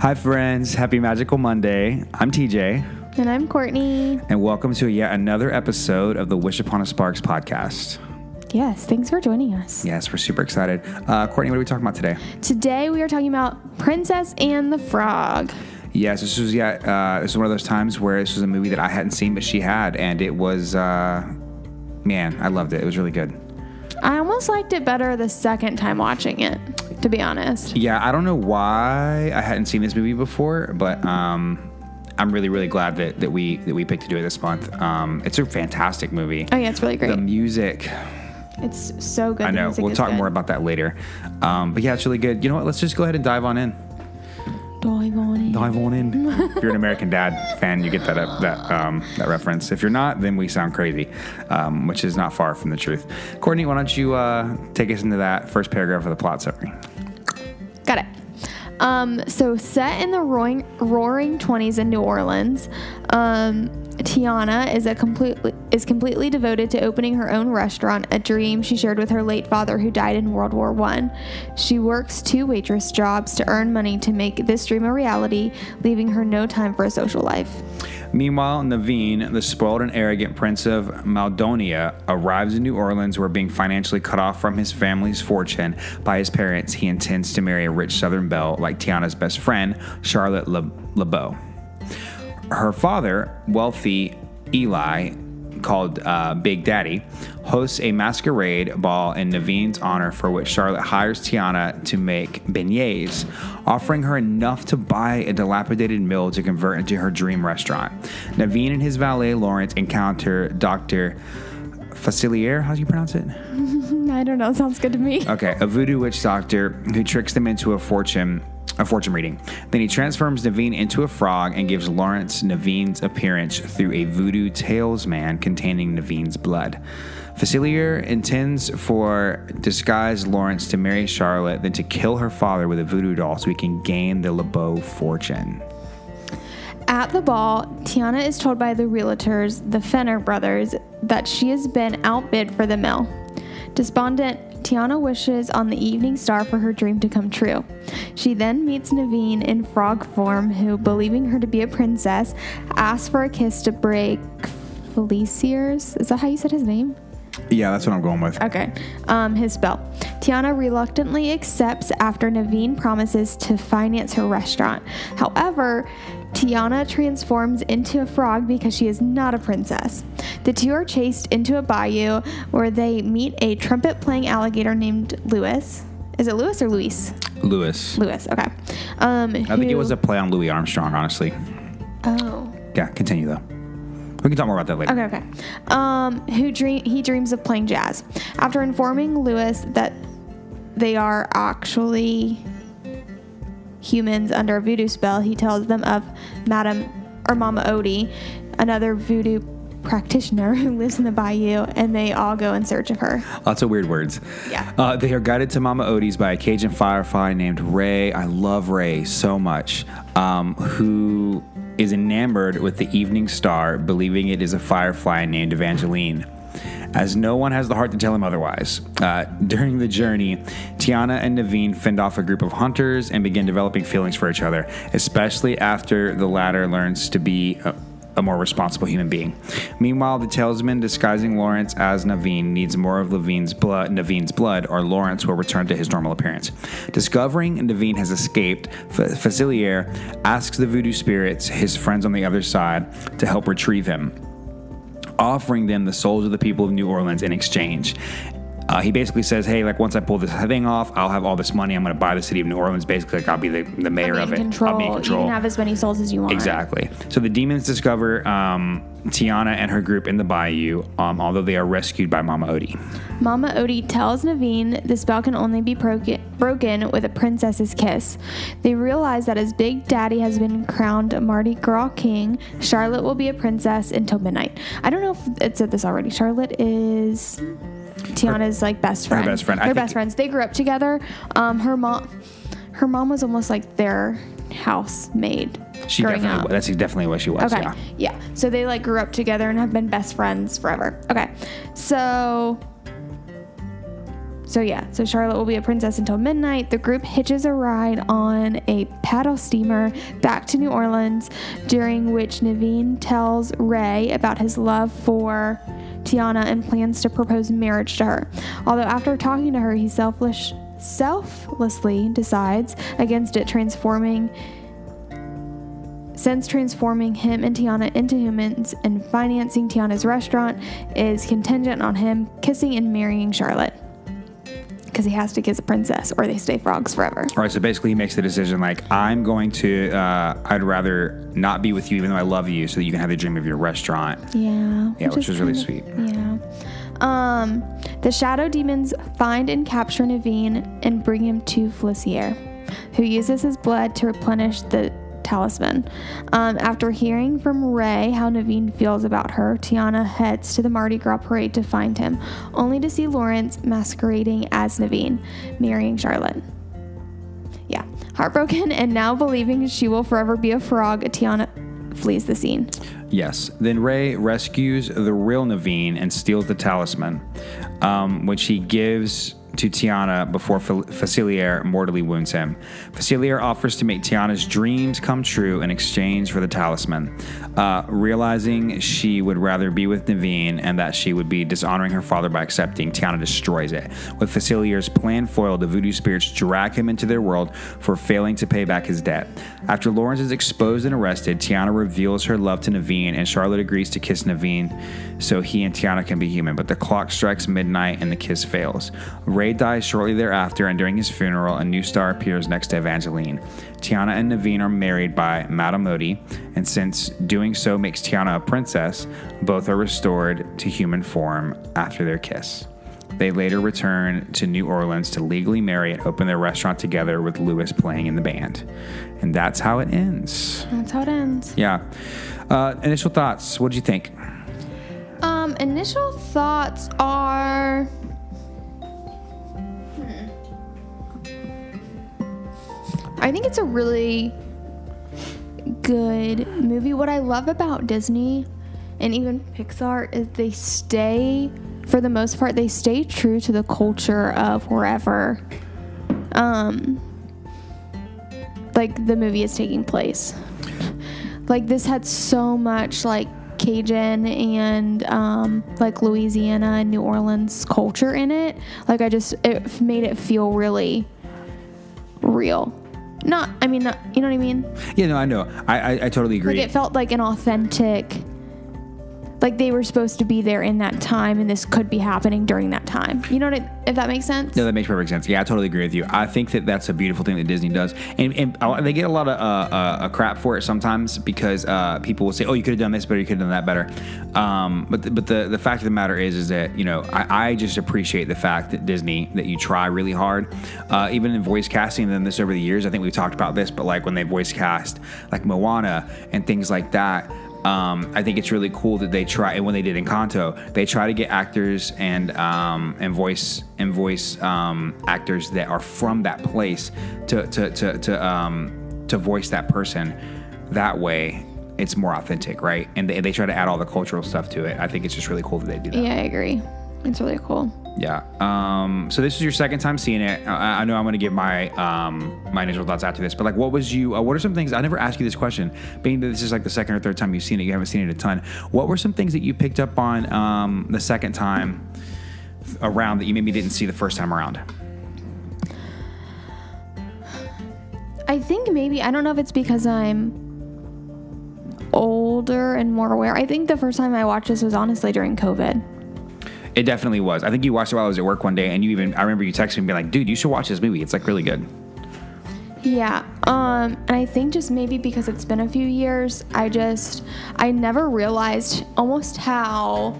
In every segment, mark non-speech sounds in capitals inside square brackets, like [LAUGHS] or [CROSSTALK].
Hi, friends. Happy Magical Monday. I'm TJ, And I'm Courtney. and welcome to yet another episode of the Wish Upon a Sparks podcast. Yes, thanks for joining us. Yes, we're super excited. Uh, Courtney, what are we talking about today? Today we are talking about Princess and the Frog. Yes, this was yeah, uh, this was one of those times where this was a movie that I hadn't seen, but she had, and it was, uh, man, I loved it. It was really good. I almost liked it better the second time watching it, to be honest. Yeah, I don't know why I hadn't seen this movie before, but um, I'm really, really glad that, that we that we picked to do it this month. Um, it's a fantastic movie. Oh, yeah, it's really great. The music, it's so good. I know. We'll talk good. more about that later. Um, but yeah, it's really good. You know what? Let's just go ahead and dive on in. Dive on in. Dive on in. [LAUGHS] if you're an American Dad fan, you get that uh, that um, that reference. If you're not, then we sound crazy, um, which is not far from the truth. Courtney, why don't you uh, take us into that first paragraph of the plot summary? Got it. Um, so set in the roaring, roaring 20s in New Orleans, um, Tiana is a completely is completely devoted to opening her own restaurant, a dream she shared with her late father who died in World War One. She works two waitress jobs to earn money to make this dream a reality, leaving her no time for a social life. Meanwhile, Naveen, the spoiled and arrogant prince of Maldonia, arrives in New Orleans where being financially cut off from his family's fortune by his parents, he intends to marry a rich Southern belle like Tiana's best friend, Charlotte Le- LeBeau. Her father, wealthy Eli, called uh, Big Daddy, hosts a masquerade ball in Naveen's honor for which Charlotte hires Tiana to make beignets, offering her enough to buy a dilapidated mill to convert into her dream restaurant. Naveen and his valet Lawrence encounter Dr. Facilier, how do you pronounce it? [LAUGHS] I don't know. Sounds good to me. Okay, a voodoo witch doctor who tricks them into a fortune a fortune reading. Then he transforms Naveen into a frog and gives Lawrence Naveen's appearance through a voodoo talisman containing Naveen's blood. Facilier intends for disguised Lawrence to marry Charlotte, then to kill her father with a voodoo doll so he can gain the LeBeau fortune. At the ball, Tiana is told by the realtors, the Fenner brothers, that she has been outbid for the mill. Despondent, Tiana wishes on the evening star for her dream to come true. She then meets Naveen in frog form, who, believing her to be a princess, asks for a kiss to break Felicier's. Is that how you said his name? Yeah, that's what I'm going with. Okay. Um, his spell. Tiana reluctantly accepts after Naveen promises to finance her restaurant. However, Tiana transforms into a frog because she is not a princess. The two are chased into a bayou where they meet a trumpet playing alligator named Lewis. Is it Lewis or Luis? Lewis. Lewis, okay. Um, I think it was a play on Louis Armstrong, honestly. Oh. Yeah, continue though. We can talk more about that later. Okay, okay. Um, who dream he dreams of playing jazz. After informing Lewis that they are actually humans under a voodoo spell, he tells them of Madame or Mama Odie, another voodoo practitioner who lives in the bayou, and they all go in search of her. Lots of weird words. Yeah. Uh, they are guided to Mama Odie's by a Cajun firefly named Ray. I love Ray so much. Um, who is enamored with the evening star, believing it is a firefly named Evangeline. As no one has the heart to tell him otherwise. Uh, during the journey, Tiana and Naveen fend off a group of hunters and begin developing feelings for each other, especially after the latter learns to be a, more responsible human being. Meanwhile, the talisman disguising Lawrence as Naveen needs more of Naveen's blood, Naveen's blood, or Lawrence will return to his normal appearance. Discovering Naveen has escaped, F- Facilier asks the voodoo spirits, his friends on the other side, to help retrieve him offering them the souls of the people of New Orleans in exchange. Uh, he basically says, "Hey, like once I pull this thing off, I'll have all this money. I'm going to buy the city of New Orleans. Basically, like I'll be the, the mayor of it. control. I'll be in control. You can have as many souls as you want. Exactly. So the demons discover um, Tiana and her group in the bayou, um, although they are rescued by Mama Odie. Mama Odie tells Naveen the spell can only be broken, broken with a princess's kiss. They realize that as Big Daddy has been crowned a Mardi Gras king, Charlotte will be a princess until midnight. I don't know if it said this already. Charlotte is Tiana's like best friend. best friend. Her best friends. They grew up together. Um, her mom, her mom was almost like their housemaid. She definitely. up. That's definitely what she was. Okay. Yeah. Yeah. So they like grew up together and have been best friends forever. Okay. So so yeah, so Charlotte will be a princess until midnight. The group hitches a ride on a paddle steamer back to New Orleans, during which Naveen tells Ray about his love for Tiana and plans to propose marriage to her. Although after talking to her, he selfless, selflessly decides against it, transforming since transforming him and Tiana into humans and financing Tiana's restaurant is contingent on him kissing and marrying Charlotte. Because he has to kiss a princess or they stay frogs forever. All right, so basically, he makes the decision like, I'm going to, uh, I'd rather not be with you, even though I love you, so that you can have the dream of your restaurant. Yeah. Yeah, which was really sweet. Yeah. Um, the shadow demons find and capture Naveen and bring him to Felicia, who uses his blood to replenish the talisman. Um, after hearing from Ray how Naveen feels about her, Tiana heads to the Mardi Gras parade to find him, only to see Lawrence masquerading as Naveen, marrying Charlotte. Yeah. Heartbroken [LAUGHS] and now believing she will forever be a frog, Tiana flees the scene. Yes. Then Ray rescues the real Naveen and steals the talisman, um, which he gives to Tiana before Facilier mortally wounds him. Facilier offers to make Tiana's dreams come true in exchange for the talisman. Uh, realizing she would rather be with Naveen and that she would be dishonoring her father by accepting, Tiana destroys it. With Facilier's plan foiled, the voodoo spirits drag him into their world for failing to pay back his debt. After Lawrence is exposed and arrested, Tiana reveals her love to Naveen and Charlotte agrees to kiss Naveen so he and Tiana can be human. But the clock strikes midnight and the kiss fails. Ray dies shortly thereafter, and during his funeral, a new star appears next to Evangeline. Tiana and Naveen are married by Mama Odie, and since doing so makes Tiana a princess, both are restored to human form after their kiss. They later return to New Orleans to legally marry and open their restaurant together with Lewis playing in the band. And that's how it ends. That's how it ends. Yeah. Uh, initial thoughts. What did you think? Um, initial thoughts are. I think it's a really good movie. What I love about Disney and even Pixar is they stay, for the most part, they stay true to the culture of wherever, um, like the movie is taking place. Like this had so much like Cajun and um, like Louisiana and New Orleans culture in it. Like I just it made it feel really real. Not, I mean, not, you know what I mean? Yeah, no, I know. I, I, I totally agree. Like it felt like an authentic, like they were supposed to be there in that time, and this could be happening during that time. You know what? I, if that makes sense? No, that makes perfect sense. Yeah, I totally agree with you. I think that that's a beautiful thing that Disney does, and, and uh, they get a lot of uh, uh, crap for it sometimes because uh, people will say, "Oh, you could have done this better, you could have done that better." Um, but the, but the the fact of the matter is, is that you know I, I just appreciate the fact that Disney that you try really hard, uh, even in voice casting. And this over the years, I think we've talked about this, but like when they voice cast like Moana and things like that. Um, I think it's really cool that they try, and when they did Encanto, they try to get actors and um, and voice and voice um, actors that are from that place to to to to, um, to voice that person. That way, it's more authentic, right? And they, they try to add all the cultural stuff to it. I think it's just really cool that they do that. Yeah, I agree. It's really cool. Yeah. Um, so this is your second time seeing it. I, I know I'm going to give my um, my initial thoughts after this, but like, what was you? Uh, what are some things? I never asked you this question. Being that this is like the second or third time you've seen it, you haven't seen it a ton. What were some things that you picked up on um, the second time around that you maybe didn't see the first time around? I think maybe I don't know if it's because I'm older and more aware. I think the first time I watched this was honestly during COVID. It definitely was. I think you watched it while I was at work one day, and you even I remember you texting me being like, "Dude, you should watch this movie. It's like really good." Yeah. Um, and I think just maybe because it's been a few years, I just I never realized almost how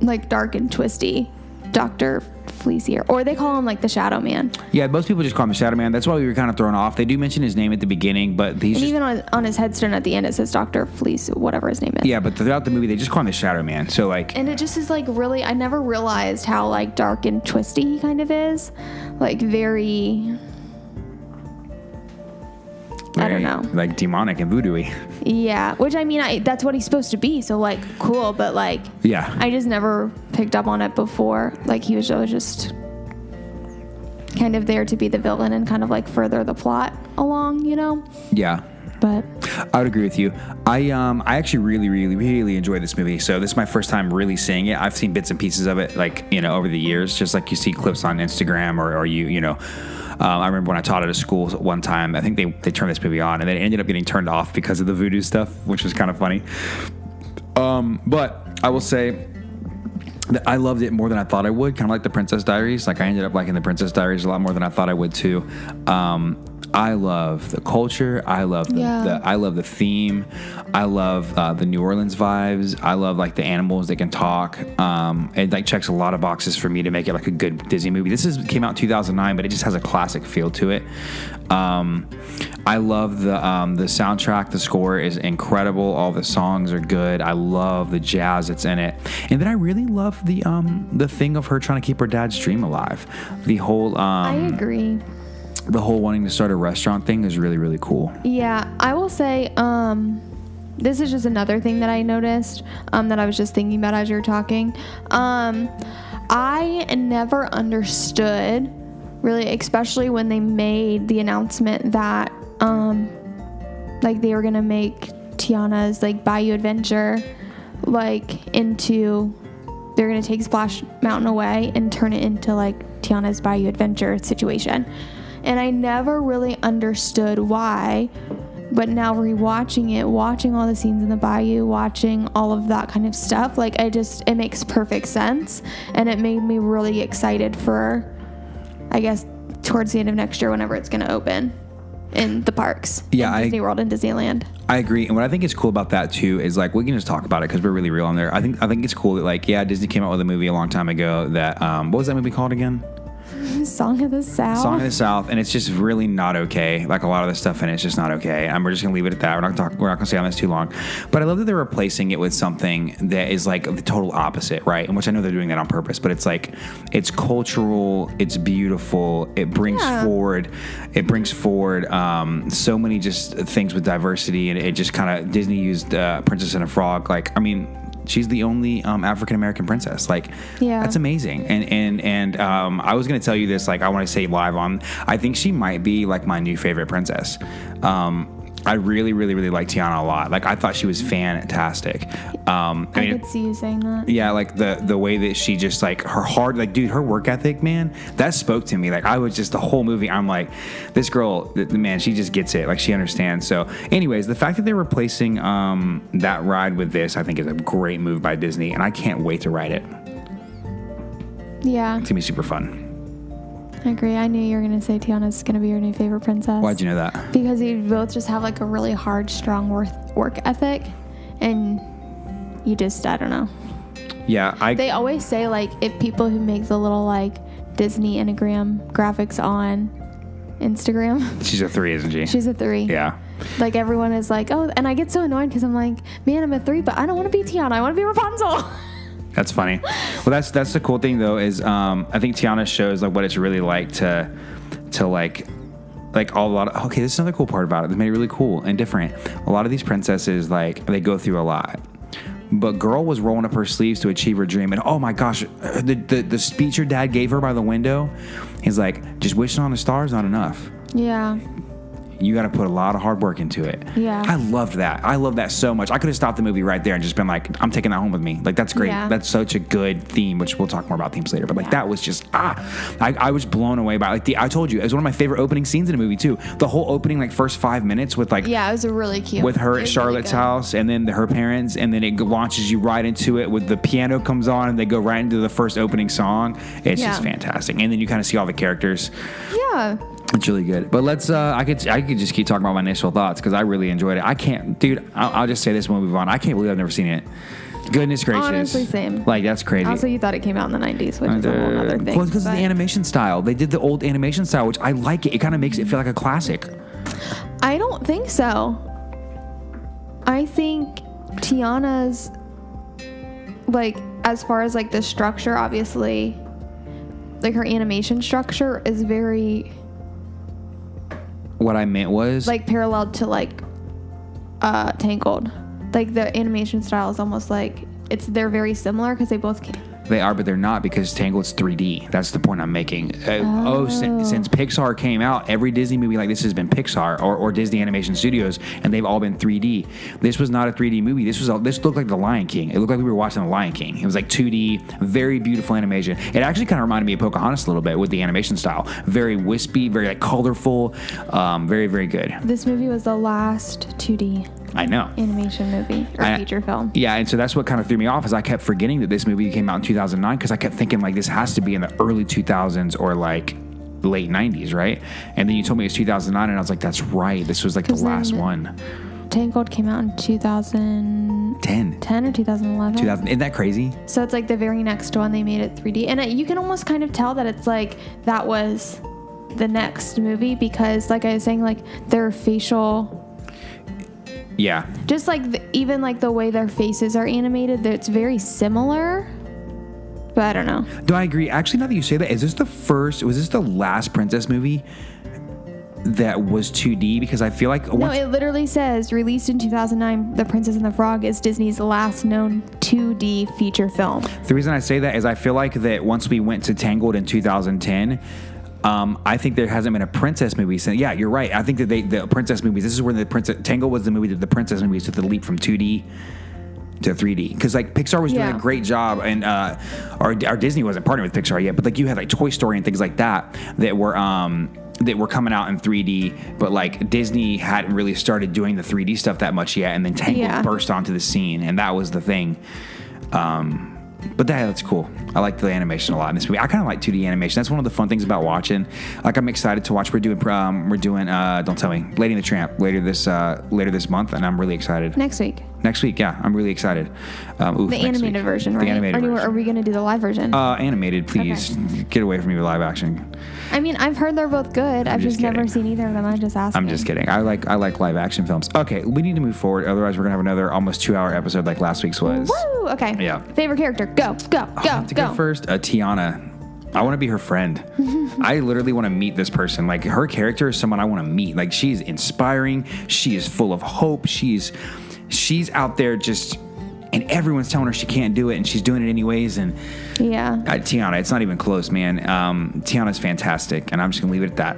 like dark and twisty Dr. Fleecier, or they call him like the Shadow Man. Yeah, most people just call him the Shadow Man. That's why we were kind of thrown off. They do mention his name at the beginning, but he's And just, even on, on his headstone at the end, it says Dr. Fleece, whatever his name is. yeah. But throughout the movie, they just call him the Shadow Man. So like, And it just is like really, I never realized how like dark and twisty he kind of is. Like very. I don't know. like demonic and voodoo-y. Yeah, which I mean, I, that's what he's supposed to be. So like, cool, but like, Yeah. I just never picked up on it before. Like he was always just kind of there to be the villain and kind of like further the plot along, you know. yeah. But I would agree with you. I um I actually really really really enjoyed this movie. So this is my first time really seeing it. I've seen bits and pieces of it like you know over the years, just like you see clips on Instagram or, or you you know. Um, I remember when I taught at a school one time. I think they, they turned this movie on, and it ended up getting turned off because of the voodoo stuff, which was kind of funny. Um, but I will say that I loved it more than I thought I would. Kind of like the Princess Diaries. Like I ended up liking the Princess Diaries a lot more than I thought I would too. Um, I love the culture. I love the, Yeah. the I love the theme. I love uh, the New Orleans vibes. I love like the animals that can talk. Um, it like checks a lot of boxes for me to make it like a good Disney movie. This is came out in 2009, but it just has a classic feel to it. Um, I love the um, the soundtrack. The score is incredible. All the songs are good. I love the jazz that's in it, and then I really love the um, the thing of her trying to keep her dad's dream alive. The whole I um, agree. The whole wanting to start a restaurant thing is really really cool. Yeah, I will say, um, this is just another thing that I noticed um, that I was just thinking about as you were talking. Um, I never understood, really, especially when they made the announcement that, um, like, they were gonna make Tiana's like Bayou Adventure, like, into they're gonna take Splash Mountain away and turn it into like Tiana's Bayou Adventure situation. And I never really understood why, but now rewatching it, watching all the scenes in the bayou, watching all of that kind of stuff, like I just it makes perfect sense, and it made me really excited for, I guess, towards the end of next year whenever it's gonna open in the parks, Yeah, in I- Disney World and Disneyland. I agree, and what I think is cool about that too is like we can just talk about it because we're really real on there. I think I think it's cool that like yeah, Disney came out with a movie a long time ago that um, what was that movie called again? Song of the South. Song of the South, and it's just really not okay. Like a lot of the stuff in it's just not okay. And we're just gonna leave it at that. We're not gonna talk. We're not gonna stay on this too long. But I love that they're replacing it with something that is like the total opposite, right? And which I know they're doing that on purpose. But it's like it's cultural. It's beautiful. It brings Yeah. forward. It brings forward um, so many just things with diversity, and it just kind of Disney used uh, Princess and a Frog. Like I mean. She's the only um, African American princess. Like, Yeah. that's amazing. And and and um, I was gonna tell you this. Like, I want to say live on. I think she might be like my new favorite princess. Um, I really, really, really like Tiana a lot. Like, I thought she was fantastic. Um, I I mean, could see you saying that. yeah, like the the way that she just like her hard, like dude, her work ethic, man, that spoke to me. Like I was just the whole movie. I'm like, this girl, the, the man, she just gets it. Like she understands. So, anyways, the fact that they're replacing um, that ride with this, I think, is a great move by Disney, and I can't wait to ride it. Yeah, It's gonna be super fun. I agree. I knew you were gonna say Tiana's gonna be your new favorite princess. Why'd you know that? Because you both just have like a really hard, strong work work ethic, and you just I don't know. Yeah, I They always say like if people who make the little like Disney Enneagram graphics on Instagram, [LAUGHS] she's a three, isn't she? she's a three. yeah. Like everyone is like, oh, and I get so annoyed because I'm like, man, I'm a three, but I don't want to be Tiana. I want to be Rapunzel. [LAUGHS] That's funny. Well, that's that's the cool thing though is um, I think Tiana shows like what it's really like to to like like all a lot. Of, okay, this is another cool part about it. They made it really cool and different. A lot of these princesses like they go through a lot. But girl was rolling up her sleeves to achieve her dream, and oh my gosh, the, the the speech her dad gave her by the window, he's like, just wishing on a star is not enough. yeah. You got to put a lot of hard work into it. Yeah. I loved that. I love that so much. I could have stopped the movie right there and just been like, I'm taking that home with me. Like, that's great. Yeah. That's such a good theme, which we'll talk more about themes later. But like, that was just, ah, I, I was blown away by like the, I told you, it was one of my favorite opening scenes in a movie too. The whole opening, like, first five minutes with like, Yeah, it was a really cute. with her at Charlotte's really house and then the, her parents, and then it launches you right into it with the piano comes on and they go right into the first opening song. It's just fantastic. And then you kind of see all the characters. Yeah. It's really good. But let's. Uh, I could. I could just keep talking about my initial thoughts because I really enjoyed it. I can't, dude. I'll, I'll just say this when we move on. I can't believe I've never seen it. Goodness gracious. Honestly, same. Like that's crazy. Also, you thought it came out in the 90s, which is a whole other thing. Well, because of but the animation style. They did the old animation style, which I like it. It kind of makes it feel like a classic. I don't think so. I think Tiana's, like, as far as like the structure, obviously, like her animation structure is very what I meant was like parallel to like uh Tangled. Like the animation style is almost like it's they're very similar because they both came. They are, but they're not because Tangled's 3D. That's the point I'm making. Uh, oh, since, since Pixar came out, every Disney movie like this has been Pixar or, or Disney Animation Studios, and they've all been 3D. This was not a 3D movie. This was a, this looked like The Lion King. It looked like we were watching The Lion King. It was like 2D, very beautiful animation. It actually kind of reminded me of Pocahontas a little bit with the animation style. Very wispy, very like colorful, um, very very good. This movie was the last 2D I know. animation movie or I- feature film. Yeah, and so that's what kind of threw me off is I kept forgetting that this movie came out in 2009 because I kept thinking like this has to be in the early 2000s or like late 90s, right? And then you told me it's 2009, and I was like, that's right. This was like the last one. Tangled came out in 2010 10. or 2011. 2000. Isn't that crazy? So it's like the very next one they made it 3D, and it, you can almost kind of tell that it's like that was the next movie because, like I was saying, like their facial, Yeah. just like the, even like the way their faces are animated, that it's very similar. But I don't know. Do I agree? Actually, now that you say that, is this the first? Was this the last princess movie that was 2D? Because I feel like No, it literally says released in 2009, The Princess and the Frog is Disney's last known 2D feature film. The reason I say that is I feel like that once we went to Tangled in 2010, um, I think there hasn't been a princess movie since. Yeah, you're right. I think that they the princess movies. This is where the princess Tangled was the movie that the princess movies took the leap from 2D to 3D because like Pixar was doing a great job and uh, our, our Disney wasn't partnering with Pixar yet, but like you had like Toy Story and things like that that were um that were coming out in 3D, but like Disney hadn't really started doing the 3D stuff that much yet, and then Tangled Yeah. burst onto the scene, and that was the thing. Um, but that, that's cool. I like the animation a lot in this movie. I kind of like 2D animation. That's one of the fun things about watching. Like I'm excited to watch. We're doing um, we're doing uh, don't tell me Lady and the Tramp later this uh, later this month, and I'm really excited. Next week. Next week, yeah, I'm really excited. Um, oof, The animated week. version, The right? animated or version. are we going to do the live version? uh, animated, please get away from me with live action. I mean, I've heard they're both good. I've just just, never seen either of them. I just asked. I'm just kidding. I like I like live action films. Okay, we need to move forward. Otherwise, we're gonna have another almost two hour episode like last week's was. Woo! Okay. Yeah. Favorite character? Go, go, go, to go. Go first, uh, Tiana. I want to be her friend. [LAUGHS] I literally want to meet this person. Like her character is someone I want to meet. Like she's inspiring. She is full of hope. She's she's out there just, and everyone's telling her she can't do it, and she's doing it anyways. And Yeah. uh, Tiana, it's not even close, man. Um, Tiana's fantastic, and I'm just gonna leave it at that.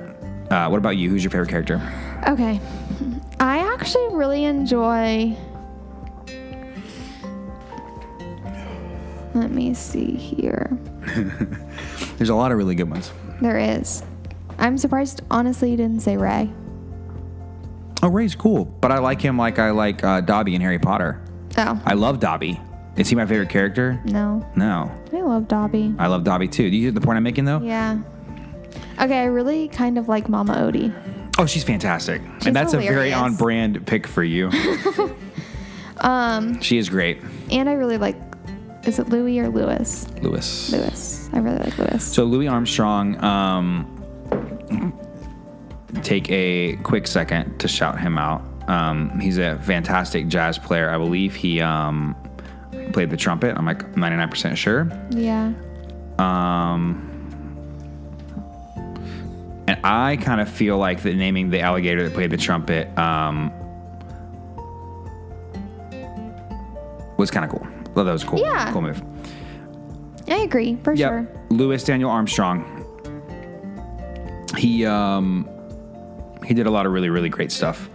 Uh, what about you? Who's your favorite character? Okay. I actually really enjoy. Let me see here. [LAUGHS] There's a lot of really good ones. There is. I'm surprised, honestly, you didn't say Ray. Oh, Ray's cool, but I like him like I like uh, Dobby in Harry Potter. Oh, I love Dobby. Is he my favorite character? no. No, I love Dobby. I love Dobby too. Do you hear the point I'm making though? Yeah. Okay, I really kind of like Mama Odie. Oh, she's fantastic, She's and that's a very on-brand pick for you. [LAUGHS] Um, she is great, and I really like. Is it Louis or Lewis? Lewis. Lewis. I really like Lewis. So Louis Armstrong, um, take a quick second to shout him out. Um, he's a fantastic jazz player. I believe he um, played the trumpet. I'm like 99% sure. Yeah. Um, and I kind of feel like the naming the alligator that played the trumpet um, was kind of cool. Well, that was cool. Yeah. Cool move. I agree, for Yep. sure. Louis Daniel Armstrong. He um, he did a lot of really really great stuff.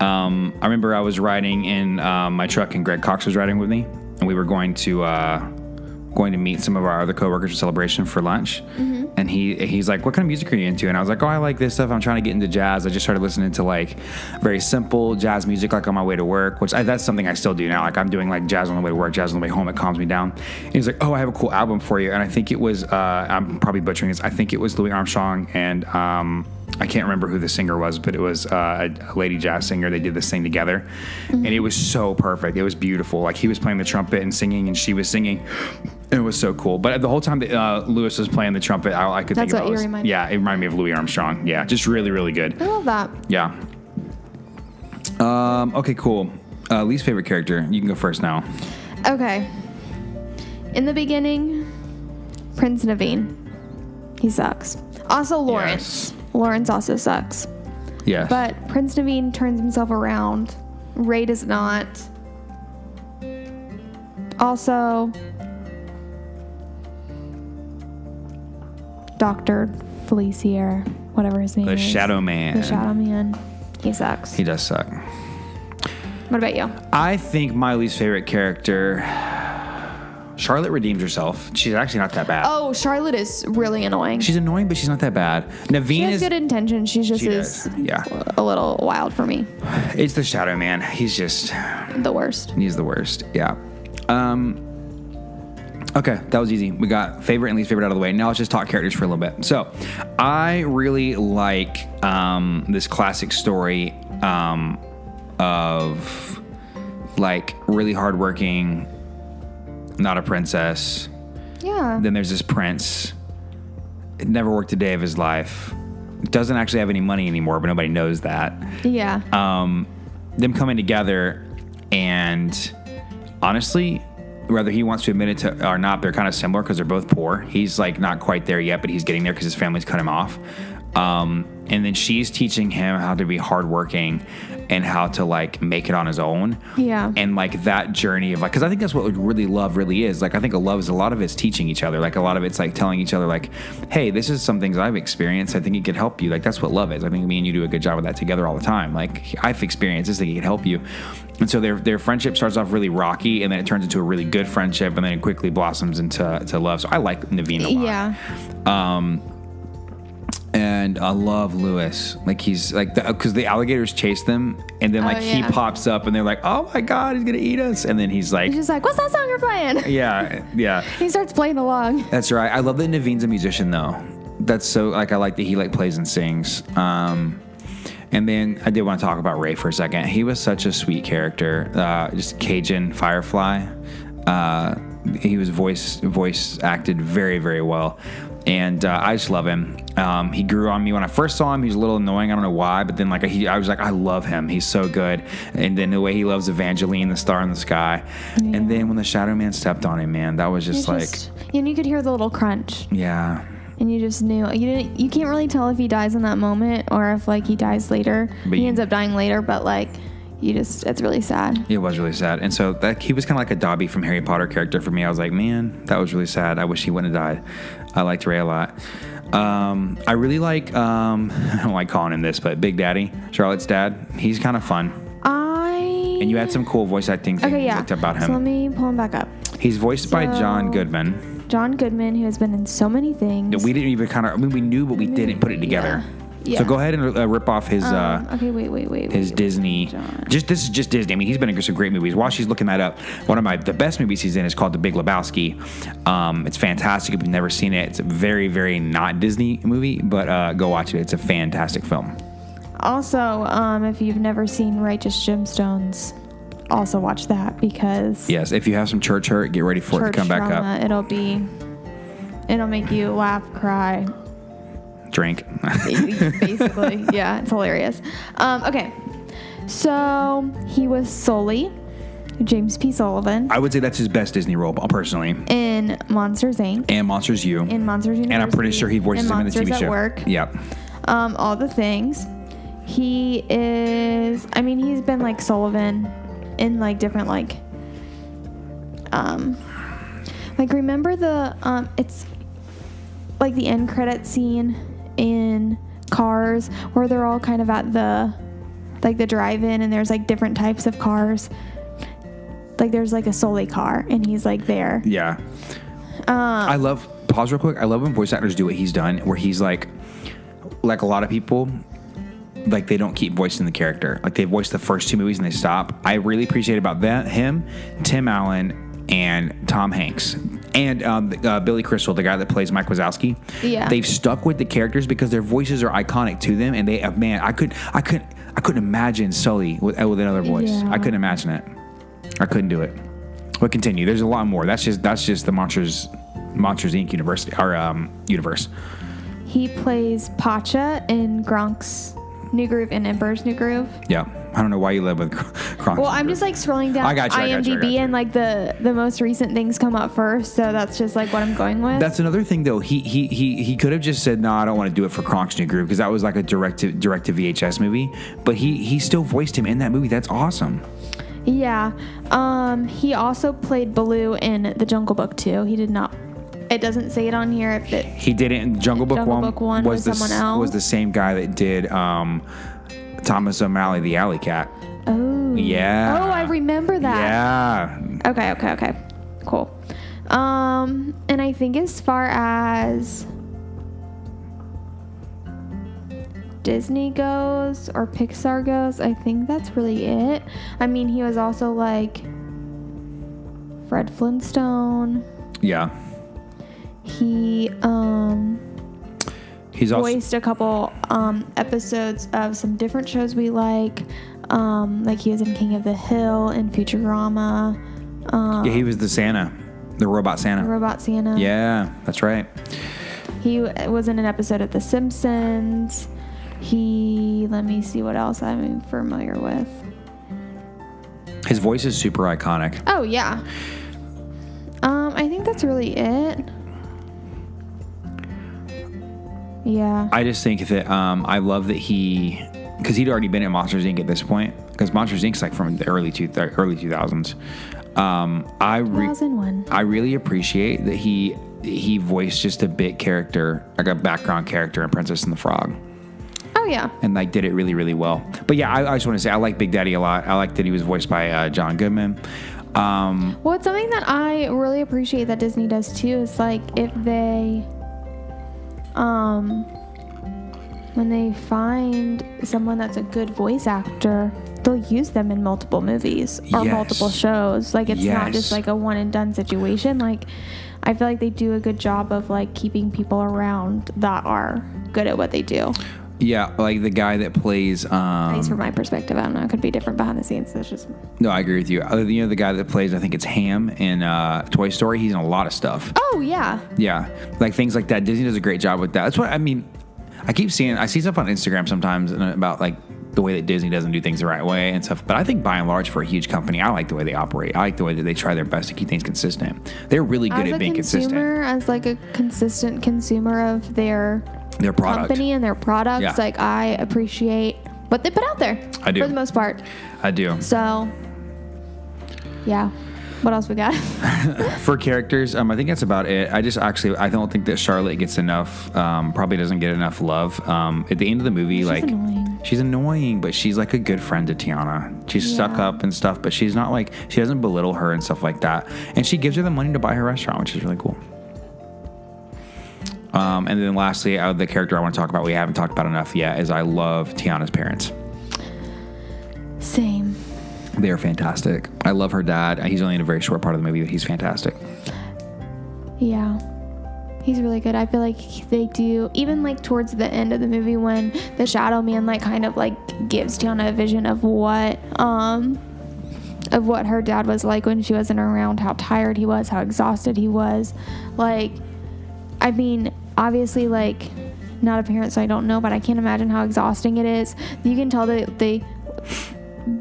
Um, I remember I was riding in um, my truck and Greg Cox was riding with me, and we were going to uh, going to meet some of our other coworkers for celebration for lunch. And he he's like, "What kind of music are you into?" And I was like, "Oh, I like this stuff. I'm trying to get into jazz. I just started listening to like very simple jazz music, like on my way to work, which I, that's something I still do now. Like I'm doing like jazz on the way to work, jazz on the way home. It calms me down." And he's like, "Oh, I have a cool album for you." And I think it was uh, I'm probably butchering this. I think it was Louis Armstrong and. Um, I can't remember who the singer was, but it was uh, a, lady jazz singer. They did this thing together, and it was so perfect. It was beautiful. Like he was playing the trumpet and singing, and she was singing. It was so cool. But the whole time that uh, Lewis was playing the trumpet, I, I could That's think what of you was- Yeah, it reminded me of Louis Armstrong. Yeah, just really, really good. I love that. Yeah. Um, okay, cool. Uh, least favorite character. You can go first now. Okay. In the beginning, Prince Naveen. He sucks. Also, Lawrence. Yes. Lawrence also sucks. Yes. But Prince Naveen turns himself around. Ray does not. Also, Doctor Felicier, whatever his name the is. Shadow Man. The Shadow Man. He sucks. He does suck. what about you? I think my least favorite character. Charlotte redeems herself. She's actually not that bad. Oh, Charlotte is really annoying. She's annoying, but she's not that bad. Naveen she has is. good intentions. She's just She is does, yeah. a little wild for me. It's the Shadow Man. He's just. The worst. He's the worst. Yeah. Um. Okay, that was easy. We got favorite and least favorite out of the way. Now let's just talk characters for a little bit. So, I really like um, this classic story um, of like really hardworking, not a princess. Yeah. Then there's this prince. It never worked a day of his life. Doesn't actually have any money anymore, but nobody knows that. yeah. Um, them coming together, and honestly, whether he wants to admit it to or not, they're kind of similar because they're both poor. He's like not quite there yet, but he's getting there because his family's cut him off. Um, and then she's teaching him how to be hardworking and how to like make it on his own. Yeah. And like that journey of like, because I think that's what really love really is. Like, I think a love is a lot of it's teaching each other. Like, a lot of it's like telling each other, like, hey, this is some things I've experienced. I think it could help you. Like, that's what love is. I think me and you do a good job of that together all the time. Like, I've experienced this, I think it can help you. And so their their friendship starts off really rocky, and then it turns into a really good friendship, and then it quickly blossoms into to love. So I like Naveen a lot Yeah. Um, and I love Lewis. Like he's like because the, alligators chase them, and then like he yeah. pops up, and they're like, "Oh my god, he's gonna eat us!" And then he's like, He's just like, what's that song you're playing? [LAUGHS] "Yeah, yeah, [LAUGHS] he starts playing along. that's right." I love that Naveen's a musician though. That's so like I like that he like plays and sings. Um, and then I did want to talk about Ray for a second. He was such a sweet character, uh, just Cajun Firefly. Uh, he was voice voice acted very very well, and uh, I just love him. Um, he grew on me when I first saw him. He was a little annoying. I don't know why, but then like he, I was like, I love him. He's so good. And then the way he loves Evangeline, the star in the sky. And then when the Shadow Man stepped on him, man, that was just like, just- and you could hear the little crunch, yeah, and you just knew. You didn't. You can't really tell if he dies in that moment or if like he dies later. But he you- ends up dying later, but like, you just. It's really sad. It was really sad. And so that he was kind of like a Dobby from Harry Potter character for me. I was like, man, that was really sad. I wish he wouldn't have died. I liked Ray a lot. Um, I really like, um, [LAUGHS] I don't like calling him this, but Big Daddy, Charlotte's dad. He's kind of fun. I. And you had some cool voice acting things Okay, yeah. about So let him. me pull him back up. He's voiced by John Goodman. John Goodman, who has been in so many things. We didn't even kind of, I mean, we knew, but we didn't put it together. Yeah. So go ahead and uh, rip off his, uh, Um, okay, wait, wait, wait. his wait, Disney. John. Just this is just Disney. I mean, he's been in some great movies. While she's looking that up, one of my the best movies he's in is called The Big Lebowski. Um, it's fantastic. If you've never seen it, it's a very very not Disney movie, but uh, go watch it. It's a fantastic film. Also, um, if you've never seen Righteous Gemstones, also watch that because Yes, if you have some church hurt, get ready for it to come back up. it'll be, it'll make you laugh, cry. Drink. Basically, [LAUGHS] yeah, it's hilarious. Um, okay, so he was Sully, James P. Sullivan, I would say that's his best Disney role, personally. in Monsters Inc. And Monsters U. In Monsters University. and I'm pretty sure he voices him in the Monsters TV at show. Work. Yep. um, all the things. He is. I mean, he's been like Sullivan in like different like. Um, like remember the um, it's like the end credit scene in Cars where they're all kind of at the like the drive-in and there's like different types of cars. Like there's like a Sully car and he's like there. Yeah. Uh, I love pause real quick. I love when voice actors do what he's done, where he's like, like a lot of people, like they don't keep voicing the character. Like they voice the first two movies and they stop. I really appreciate about that him, Tim Allen, and Tom Hanks, and um, uh, Billy Crystal, the guy that plays Mike Wazowski. Yeah. they've stuck with the characters because their voices are iconic to them, and they uh, man, I could, I could, I couldn't imagine Sully with, uh, with another voice. Yeah. I couldn't imagine it. I couldn't do it. But continue. There's a lot more. That's just that's just the Monsters Monsters Inc. University or um, universe. He plays Pacha in Kronk's New Groove and Emperor's New Groove. Yeah, I don't know why you live with Kronk. Well, I'm just like scrolling down I got you, I got you, I IMDb got you. and like the the most recent things come up first, so that's just like what I'm going with. That's another thing, though. He he he he could have just said, "No, I don't want to do it for Kronk's New Groove because that was like a direct to direct to VHS movie. But he he still voiced him in that movie. That's awesome. yeah. Um, he also played Baloo in The Jungle Book too. He did not. It doesn't say it on here if it. He did it in Jungle Book Jungle one. Book one was was the, someone else? Was the same guy that did um, Thomas O'Malley, the Alley Cat. Oh. Yeah. Oh, I remember that. Yeah. Okay, okay, okay. Cool. Um, and I think as far as Disney goes or Pixar goes, I think that's really it. I mean, he was also like Fred Flintstone. Yeah. He um He's also voiced a couple um episodes of some different shows we like. Um, like he was in King of the Hill and Futurama. Um, yeah, he was the Santa, the robot Santa. Robot Santa. Yeah, that's right. He was in an episode of The Simpsons. He, let me see what else I'm familiar with. His voice is super iconic. Oh, yeah. Um, I think that's really it. Yeah. I just think that um, I love that he, because he'd already been at Monsters Inc. at this point. Because Monsters Inc.'s like from the early two early two thousands. Um, I re- 2001. I really appreciate that he he voiced just a bit character, like a background character in Princess and the Frog, Oh, yeah. and like did it really really well. But yeah, I, I just want to say I like Big Daddy a lot. I like that he was voiced by uh, John Goodman. Um, Well, it's something that I really appreciate that Disney does too is like if they, um, when they find someone that's a good voice actor, they'll use them in multiple movies or Yes. multiple shows. Like it's not just like a one and done situation. Like I feel like they do a good job of like keeping people around that are good at what they do. Yeah, like the guy that plays. At Um, least from my perspective, I don't know. It could be different behind the scenes. It's just no, I agree with you. Uh, You know the guy that plays, I think it's Ham in uh, Toy Story. He's in a lot of stuff. oh yeah, Yeah, like things like that. Disney does a great job with that. That's what I mean. I keep seeing. I see stuff on Instagram sometimes and about like the way that Disney doesn't do things the right way and stuff. But I think by and large, for a huge company, I like the way they operate. I like the way that they try their best to keep things consistent. They're really good as at a being consistent. consumer, as like a consistent consumer of their Their product. company and their products. Yeah. Like I appreciate what they put out there. I do. for the most part. I do. So, yeah. What else we got? [LAUGHS] For characters, um, I think that's about it. I just actually, I don't think that Charlotte gets enough. Um, probably doesn't get enough love. Um, at the end of the movie, She's like annoying. she's annoying, but she's like a good friend to Tiana. She's stuck up and stuff, but she's not like she doesn't belittle her and stuff like that. And she gives her the money to buy her restaurant, which is really cool. Um, and then lastly, uh, the character I want to talk about, we haven't talked about enough yet, is I love Tiana's parents. Same. They are fantastic. I love her dad. He's only in a very short part of the movie, but he's fantastic. Yeah. He's really good. I feel like they do even like towards the end of the movie when the shadow man like kind of like gives Tiana a vision of what um of what her dad was like when she wasn't around, how tired he was, how exhausted he was. Like I mean, obviously like not a parent so I don't know, but I can't imagine how exhausting it is. You can tell that they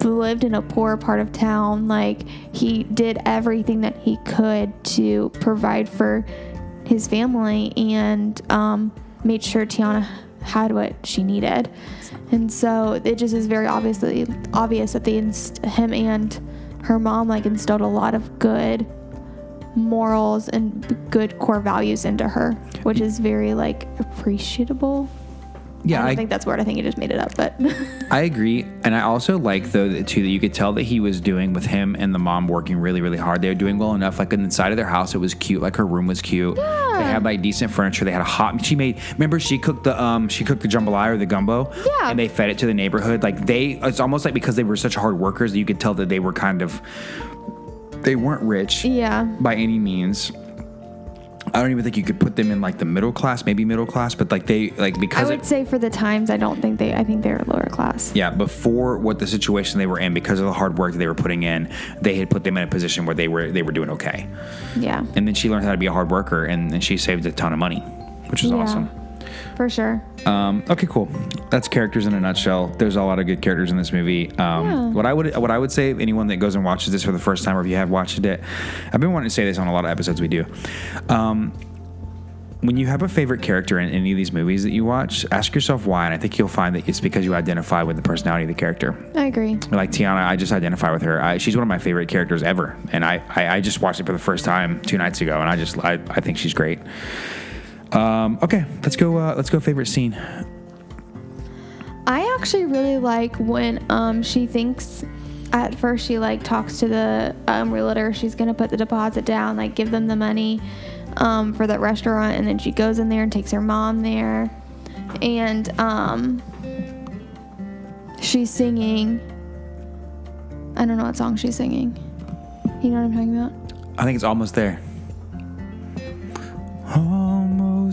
lived in a poor part of town. Like he did everything that he could to provide for his family and um, made sure Tiana had what she needed. And so it just is very obviously obvious that they inst- him and her mom like instilled a lot of good morals and good core values into her, which is very like appreciable. Yeah, I don't I, think that's a word. I think you just made it up, but [LAUGHS] I agree, and I also like though that too that you could tell that he was doing with him and the mom working really really hard. They were doing well enough. Like inside of their house, it was cute. Like her room was cute. Yeah. They had like decent furniture. They had a hot. She made. Remember, she cooked the um she cooked the jambalaya or the gumbo. Yeah. And they fed it to the neighborhood. Like they, it's almost like because they were such hard workers, that you could tell that they were kind of. They weren't rich yeah. by any means. I don't even think you could put them in like the middle class, maybe middle class, but like they like because I would it, say for the times, I don't think they. I think they're lower class. yeah, before what the situation they were in, because of the hard work they were putting in, they had put them in a position where they were they were doing okay. Yeah. And then she learned how to be a hard worker, and, and she saved a ton of money, which is Yeah. awesome. For sure. Um, okay, cool. That's characters in a nutshell. There's a lot of good characters in this movie. Um, Yeah. What I would what I would say, anyone that goes and watches this for the first time, or if you have watched it, I've been wanting to say this on a lot of episodes we do. Um, when you have a favorite character in any of these movies that you watch, ask yourself why, and I think you'll find that it's because you identify with the personality of the character. I agree. Like Tiana, I just identify with her. I, she's one of my favorite characters ever, and I, I, I just watched it for the first time two nights ago, and I just I, I think she's great. Um, okay, let's go. Uh, let's go. Favorite scene. I actually really like when um she thinks at first she like talks to the um, realtor she's gonna put the deposit down like give them the money um, for that restaurant and then she goes in there and takes her mom there and um she's singing I don't know what song she's singing you know what I'm talking about I think it's almost there.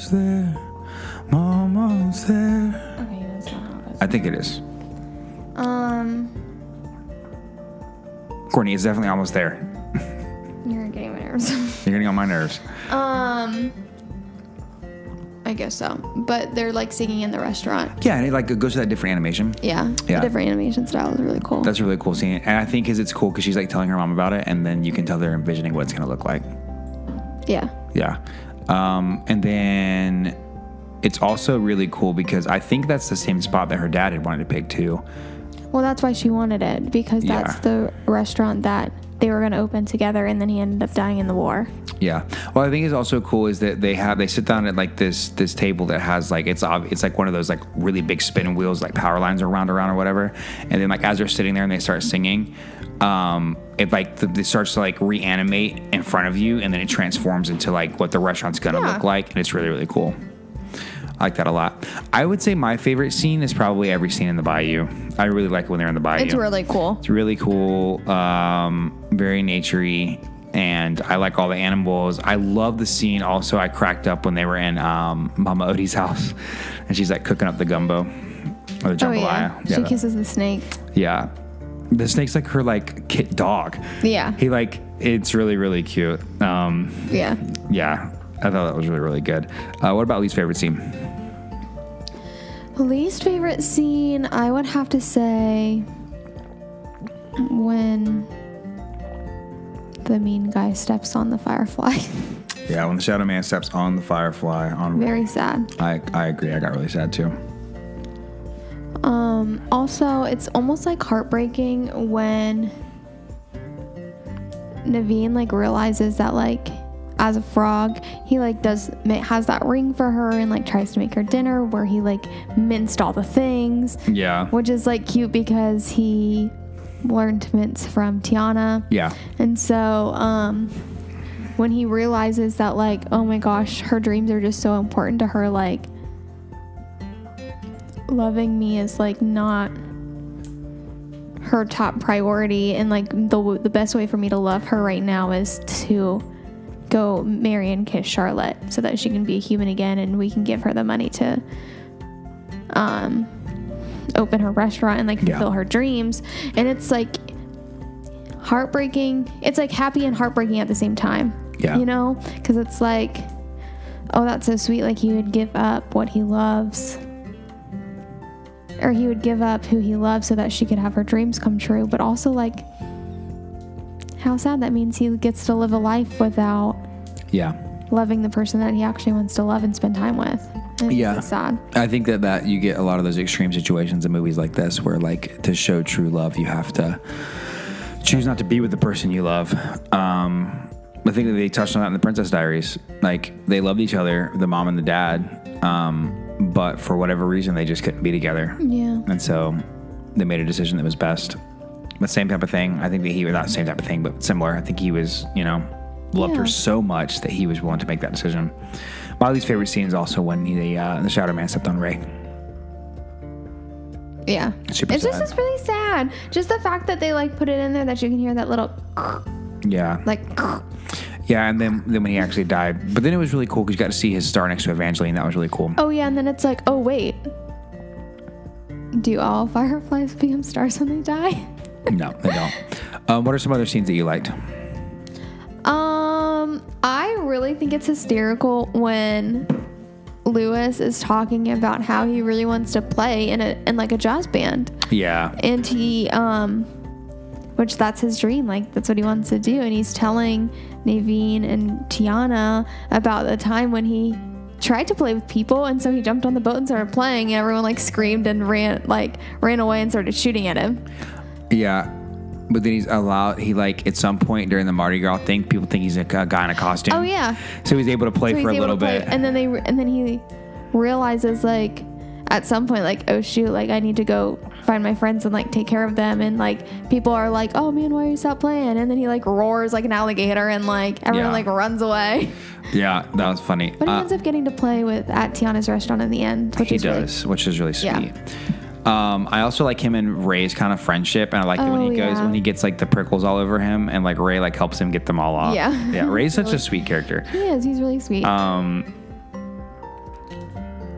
Almost there. Almost there. okay that's not how it I think it is. um Courtney, it's definitely almost there. you're getting my nerves [LAUGHS] You're getting on my nerves. Um, I guess so. But they're like singing in the restaurant. Yeah, and it like it goes to that different animation. Yeah, Yeah. the different animation style is really cool. That's a really cool scene, and I think because it's cool because she's like telling her mom about it, and then you can tell they're envisioning what it's gonna look like. yeah, Yeah. Um, and then it's also really cool because I think that's the same spot that her dad had wanted to pick too. well, that's why she wanted it because that's Yeah. the restaurant that they were going to open together, and then he ended up dying in the war. Yeah. Well, I think is also cool is that they have they sit down at like this this table that has like it's ob- it's like one of those like really big spinning wheels like power lines are round around or whatever, and then like as they're sitting there and they start singing, um, it like th- it starts to like reanimate in front of you, and then it transforms into like what the restaurant's gonna Yeah. look like, and it's really really cool. I like that a lot. I would say my favorite scene is probably every scene in the bayou. I really like it when they're in the bayou. It's really cool. It's really cool, um, very naturey, and I like all the animals. I love the scene. Also, I cracked up when they were in um, Mama Odie's [LAUGHS] house, and she's like cooking up the gumbo or the Oh jambalaya. yeah, she kisses the snake. yeah. The snake's like her like kit dog. Yeah, He like it's really really cute. Um, yeah. yeah, I thought that was really really good. Uh, what about least favorite scene? Least favorite scene, I would have to say when the mean guy steps on the firefly. [LAUGHS] Yeah, when the Shadow Man steps on the Firefly on. Very sad. I I agree. I got really sad too. Um, also, it's almost like heartbreaking when Naveen like realizes that like as a frog, he like does has that ring for her and like tries to make her dinner where he like minced all the things, Yeah. which is like cute because he learned to from Tiana. Yeah. And so, um, when he realizes that, like, oh my gosh, her dreams are just so important to her, like, loving me is like not her top priority, and like the the best way for me to love her right now is to go marry and kiss Charlotte so that she can be a human again, and we can give her the money to, um, open her restaurant and like Yeah. fulfill her dreams, and it's like heartbreaking. It's like happy and heartbreaking at the same time. Yeah. You know? Because it's like, oh, that's so sweet. Like he would give up what he loves. Or he would give up who he loves so that she could have her dreams come true. But also, like, how sad that means he gets to live a life without Yeah. loving the person that he actually wants to love and spend time with. Yeah. sad. I think that that you get a lot of those extreme situations in movies like this where like to show true love you have to choose not to be with the person you love. Um I think that they touched on that in the Princess Diaries. Like they loved each other, the mom and the dad, um, but for whatever reason they just couldn't be together. Yeah. And so they made a decision that was best. But same type of thing. I think that he was not same type of thing, but similar. I think he was, you know, loved her so much that he was willing to make that decision. My least favorite scene is also when he, uh, the Shadow Man stepped on Ray. Yeah. Super it's just sad. it's really sad. Just the fact that they like put it in there that you can hear that little Yeah, like yeah, and then then when he actually died, but then it was really cool because you got to see his star next to Evangeline. That was really cool. Oh yeah, and then it's like, oh wait. Do all fireflies become stars when they die? No, they don't. [LAUGHS] Um, what are some other scenes that you liked? Um, I really think it's hysterical when Louis is talking about how he really wants to play in a in like a jazz band, Yeah. and he um, which that's his dream, like that's what he wants to do, and he's telling Naveen and Tiana about the time when he tried to play with people, and so he jumped on the boat and started playing, and everyone like screamed and ran like ran away and started shooting at him. Yeah. But then he's allowed, he like, at some point during the Mardi Gras thing, people think he's a, a guy in a costume. Oh yeah. So he's able to play So for a little bit. and then they and then he realizes like at some point like oh shoot like I need to go find my friends and like take care of them and like people are like oh man why are you stop playing and then he like roars like an alligator and like everyone Yeah. like runs away yeah, that was funny. but he Uh, ends up getting to play with at Tiana's restaurant in the end which he is really- does, which is really Yeah. Um, I also like him and Ray's kind of friendship, and I like it when Oh, he goes yeah. when he gets like the prickles all over him, and like Ray like helps him get them all off. Yeah. yeah. Ray's [LAUGHS] such a sweet character. he is he's really sweet Um,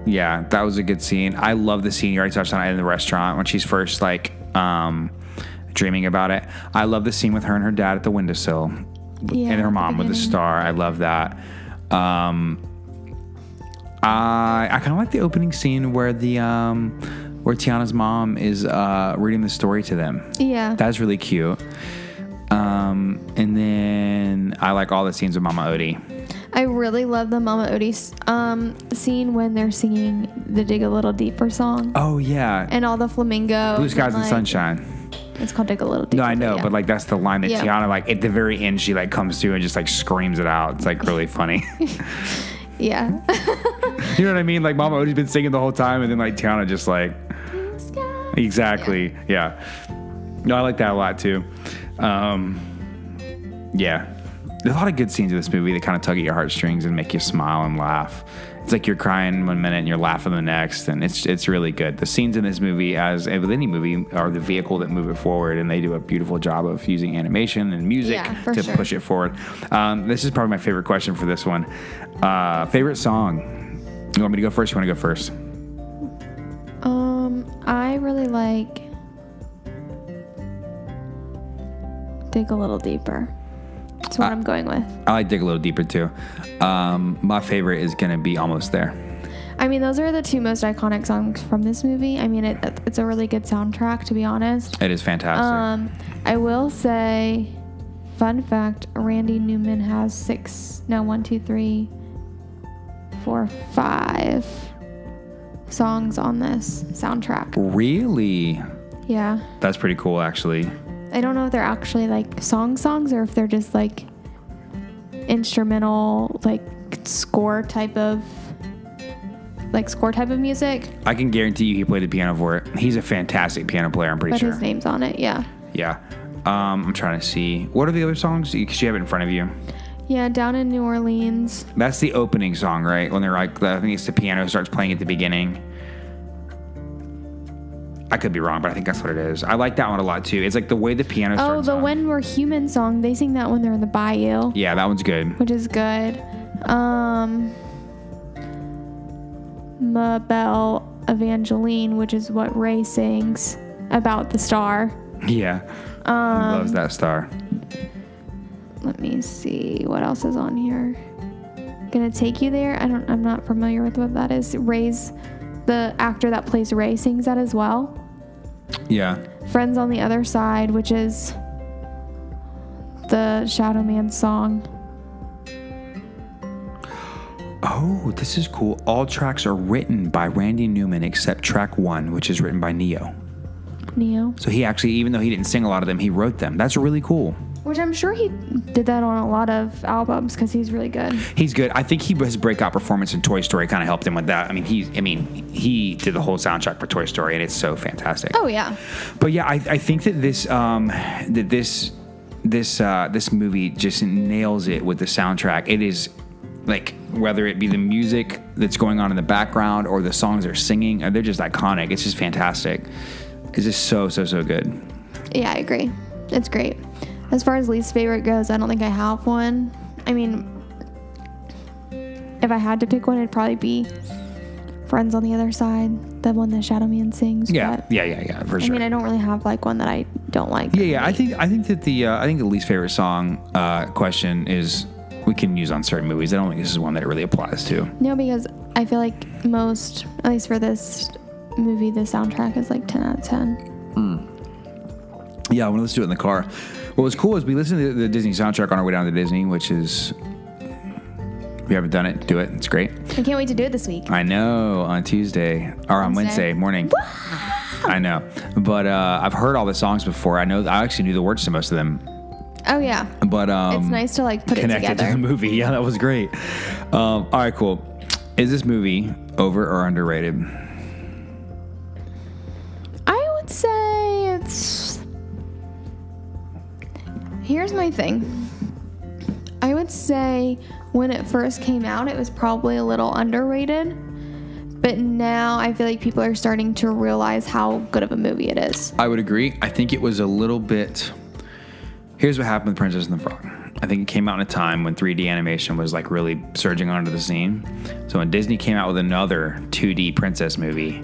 yeah, that was a good scene. I love the scene you already touched on it in the restaurant when she's first like um, dreaming about it. I love the scene with her and her dad at the windowsill, Yeah, and her at the mom with the star. I love that. Um, I I kind of like the opening scene where the um, where Tiana's mom is uh, reading the story to them. yeah That's really cute. Um, and then I like all the scenes with Mama Odie. I really love the Mama Odie um scene when they're singing the Dig a Little Deeper song Oh yeah, and all the flamingo. blue skies and like- sunshine. it's called Dig a Little Deeper No, I know, yeah. but like that's the line that Yeah. Tiana like at the very end she like comes through and just like screams it out. It's like really funny. [LAUGHS] yeah [LAUGHS] you know what I mean? Like Mama Odie's been singing the whole time, and then like Tiana just like exactly, yeah. No, I like that a lot too. Um, yeah, there's a lot of good scenes in this movie that kind of tug at your heartstrings and make you smile and laugh. It's like you're crying one minute and you're laughing the next, and it's it's really good. The scenes in this movie, as with any movie, are the vehicle that move it forward, and they do a beautiful job of using animation and music Yeah, to sure. push it forward. Um, this is probably my favorite question for this one. Uh, favorite song? You want me to go first? You want to go first? I really like dig a little deeper. That's what Uh, I'm going with. I like dig a little deeper too. Um, my favorite is gonna be almost there. I mean, those are the two most iconic songs from this movie. I mean, it, it's a really good soundtrack, to be honest. It is fantastic. Um, I will say, fun fact: Randy Newman has six, no, one, two, three, four, five songs on this soundtrack. really, Yeah. that's pretty cool, actually. I don't know if they're actually like song songs or if they're just like instrumental, like score type of like score type of music. I can guarantee you he played the piano for it. He's a fantastic piano player. I'm pretty sure. But sure. his name's on it, yeah. Yeah. Um, I'm trying to see. What are the other songs? Because you have it in front of you. Yeah, down in New Orleans. That's the opening song, right? When they're like, I think it's the piano starts playing at the beginning. I could be wrong, but I think that's what it is. I like that one a lot too. It's like the way the piano Oh, the. When We're Human song. They sing that when they're in the bayou, Yeah, that one's good. which is good. Um, Ma Belle Evangeline, which is what Ray sings about the star. Yeah. Um, Loves that star. Let me see what else is on here gonna take you there i don't i'm not familiar with what that is ray's the actor that plays ray sings that as well Yeah. friends on the other side which is the shadow man song Oh, this is cool. All tracks are written by Randy Newman except track one, which is written by Ne-Yo. Ne-Yo So he actually, even though he didn't sing a lot of them, he wrote them. That's really cool. Which i'm sure he did that on a lot of albums because he's really good He's good. I think he his breakout performance in Toy Story kind of helped him with that. I mean, he, I mean, he did the whole soundtrack for Toy Story, and it's so fantastic. oh yeah But yeah, I, I think that this um, that this this uh, this movie just nails it with the soundtrack. It is like whether it be the music that's going on in the background or the songs they're singing, uh, they're just iconic. It's just fantastic. It's just so so so good. yeah i agree it's great as far as least favorite goes i don't think i have one i mean if i had to pick one it'd probably be friends on the other side the one that shadow man sings Yeah, but, yeah, yeah, yeah, for sure. i mean i don't really have like one that i don't like yeah, yeah. I think I think that the uh, I think the least favorite song uh, question is we can use on certain movies. I don't think this is one that it really applies to. no because I feel like most, at least for this movie, the soundtrack is like 10 out of 10. Yeah, I want to listen to it in the car. What was cool is we listened to the Disney soundtrack on our way down to Disney, which is if you haven't done it, do it. It's great. I can't wait to do it this week. I know on Tuesday or on Wednesday. Wednesday morning. I know, but uh, I've heard all the songs before. I know I actually knew the words to most of them. Oh, yeah. But um, It's nice to like put it it to together. the movie. Yeah, that was great. Um, all right, cool. Is this movie over or underrated? I would say Here's my thing. I would say when it first came out, it was probably a little underrated. But now I feel like people are starting to realize how good of a movie it is. I would agree. I think it was a little bit. Here's what happened with Princess and the Frog. I think it came out in a time when 3D animation was like really surging onto the scene. So when Disney came out with another 2D princess movie,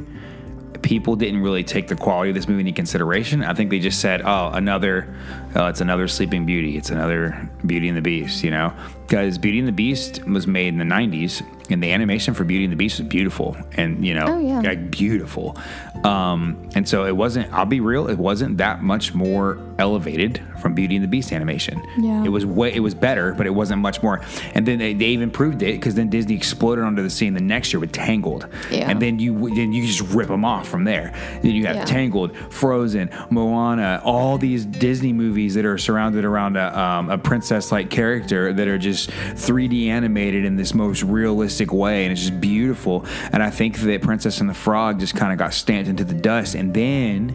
people didn't really take the quality of this movie into consideration. I think they just said, "Oh, another, uh, it's another Sleeping Beauty. It's another Beauty and the Beast." You know, because Beauty and the Beast was made in the '90s, and the animation for Beauty and the Beast was beautiful, and you know, Oh, yeah. like beautiful. Um, and so it wasn't. I'll be real. It wasn't that much more elevated from Beauty and the Beast animation. Yeah. It was way. It was better, but it wasn't much more. And then they, they even proved it because then Disney exploded onto the scene the next year with Tangled. Yeah. And then you then you just rip them off from there. Then you have Yeah. Tangled, Frozen, Moana, all these Disney movies that are surrounded around a, um, a princess-like character that are just 3D animated in this most realistic way, and it's just beautiful. And I think that Princess and the Frog just kind of got stamped into the dust, and then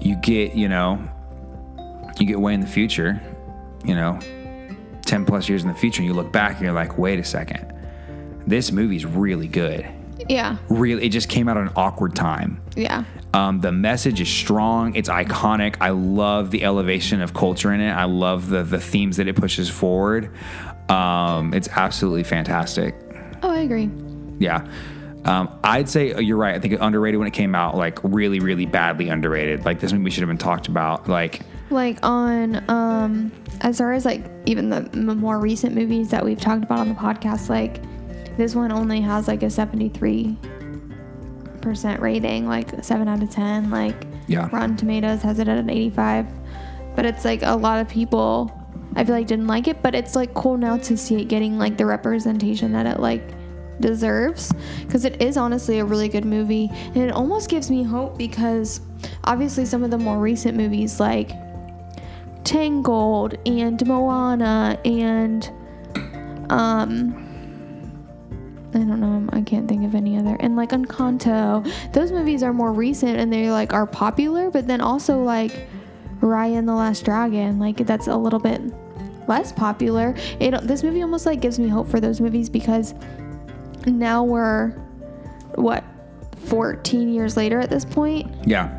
you get you know you get way in the future, you know, 10 plus years in the future, and you look back and you're like, wait a second, this movie's really good. Yeah. Really, it just came out at an awkward time. Yeah. Um, the message is strong. It's iconic. I love the elevation of culture in it. I love the the themes that it pushes forward. Um, it's absolutely fantastic. Oh, I agree. Yeah. Um, I'd say you're right. I think it underrated when it came out, like really, really badly underrated. Like this movie should have been talked about. Like, like on um as far as like even the more recent movies that we've talked about on the podcast like this one only has like a 73% rating like 7 out of 10 like Yeah. rotten tomatoes has it at an 85 but it's like a lot of people i feel like didn't like it but it's like cool now to see it getting like the representation that it like deserves because it is honestly a really good movie and it almost gives me hope because obviously some of the more recent movies like Tangled and Moana and um I don't know, I can't think of any other. And like Encanto, those movies are more recent and they like are popular, but then also like Raya and the Last Dragon, like that's a little bit less popular. It this movie almost like gives me hope for those movies because now we're what 14 years later at this point yeah,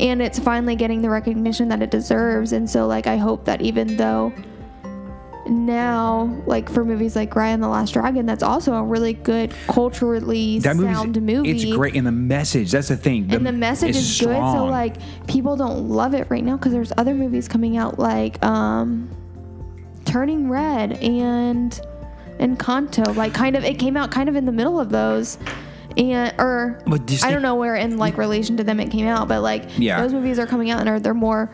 and it's finally getting the recognition that it deserves and so like i hope that even though now like for movies like Raya and the last dragon that's also a really good culturally that sound movie It's great, and the message. That's the thing. and the message is, good so like people don't love it right now because there's other movies coming out like um turning red and Encanto like kind of it came out kind of in the middle of those and or Disney- I don't know where in like relation to them it came out but like Yeah. those movies are coming out and are they're more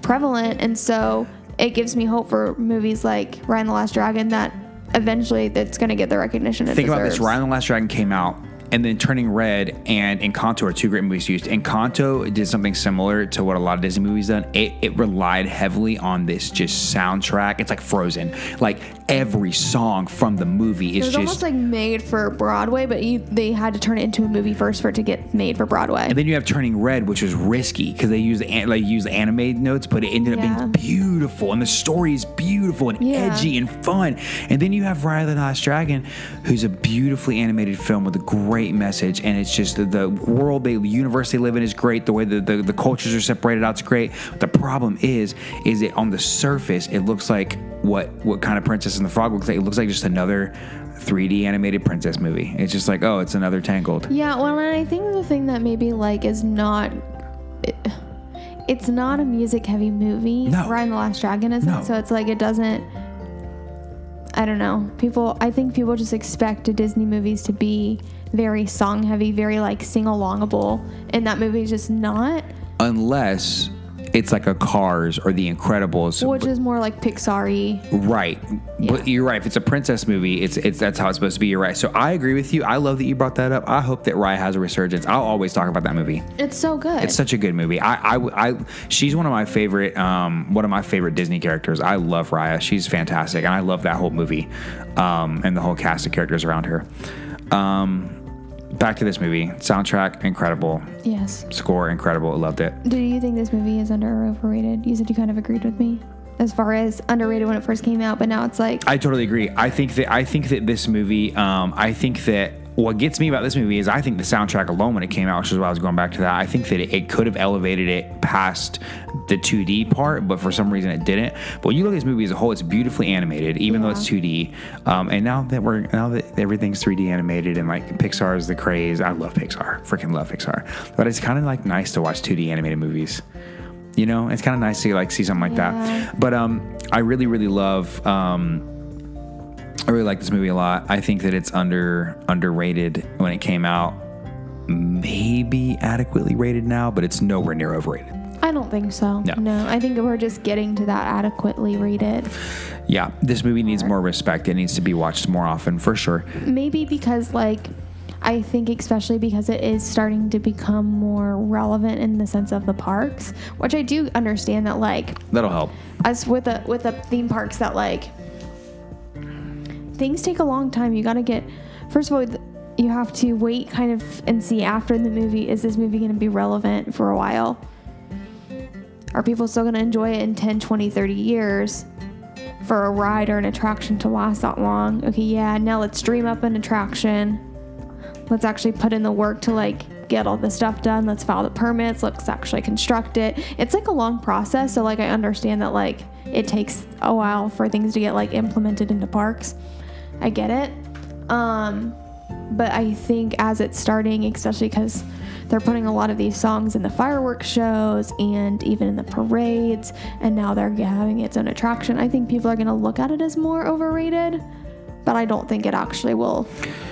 prevalent and so it gives me hope for movies like Raya the Last Dragon that eventually that's going to get the recognition it Think about this: deserves. Raya the Last Dragon came out, and then Turning Red and Encanto are two great movies used. Encanto did something similar to what a lot of Disney movies done. It, it relied heavily on this just soundtrack. It's like Frozen. Like every song from the movie It is was just. almost like made for Broadway, but you, they had to turn it into a movie first for it to get made for Broadway. and then you have Turning Red, which was risky because they used the like used the notes, but it ended up Yeah. being beautiful, and the story is beautiful and Yeah. edgy and fun. And then you have Raya the Last Dragon, who's a beautifully animated film with a great message, and it's just the, the world they the universe they live in is great. The way the, the the cultures are separated out is great. The problem is, is it on the surface it looks like what what kind of Princess and the Frog looks like. It looks like just another 3D animated princess movie. It's just like, oh, it's another Tangled. yeah, well, and I think the thing that maybe like is not. It, it's not a music heavy movie. No. Raya the Last Dragon isn't, No. so it's like it doesn't. I don't know. People, I think people just expect Disney movies to be very song heavy, very like sing alongable, and that movie is just not. Unless it's like a Cars or The Incredibles, Which is more like Pixar-y. right? But you're right. If it's a princess movie, it's it's that's how it's supposed to be. You're right. So I agree with you. I love that you brought that up. I hope that Raya has a resurgence. I'll always talk about that movie. It's so good. It's such a good movie. I, I, I she's one of my favorite, um, one of my favorite Disney characters. I love Raya. She's fantastic, and I love that whole movie, um, and the whole cast of characters around her. Um, back to this movie. Soundtrack incredible. yes. Score incredible. Loved it. Do you think this movie is under or overrated? You said you kind of agreed with me as far as underrated when it first came out, but now it's like I totally agree. I think that I think that this movie. Um, I think that what gets me about this movie is I think the soundtrack alone when it came out, which is why I was going back to that. I think that it, it could have elevated it past the 2D part, but for some reason it didn't. But when you look at this movie as a whole, it's beautifully animated, even though it's 2D. Um, and now that we're now that everything's 3D animated and like Pixar is the craze, I love Pixar. Freaking love Pixar. But it's kind of like nice to watch 2D animated movies. You know, it's kind of nice to like see something like Yeah. that. But um, I really, really love. Um, I really like this movie a lot. I think that it's under underrated when it came out. Maybe adequately rated now, but it's nowhere near overrated. I don't think so. No. I think we're just getting to that adequately rated. Yeah, this movie needs more respect. It needs to be watched more often, for sure. Maybe because like I think especially because it is starting to become more relevant in the sense of the parks, which I do understand that like That'll help. as with the with the theme parks that like things take a long time. You got to get first of all you have to wait kind of and see after the movie is this movie going to be relevant for a while? Are people still going to enjoy it in 10, 20, 30 years? For a ride or an attraction to last that long. Okay, yeah, now let's dream up an attraction. Let's actually put in the work to like get all the stuff done. Let's file the permits. Let's actually construct it. It's like a long process. So like I understand that like it takes a while for things to get like implemented into parks. I get it. Um, but I think as it's starting, especially because they're putting a lot of these songs in the fireworks shows and even in the parades, and now they're having its own attraction. I think people are going to look at it as more overrated, but I don't think it actually will.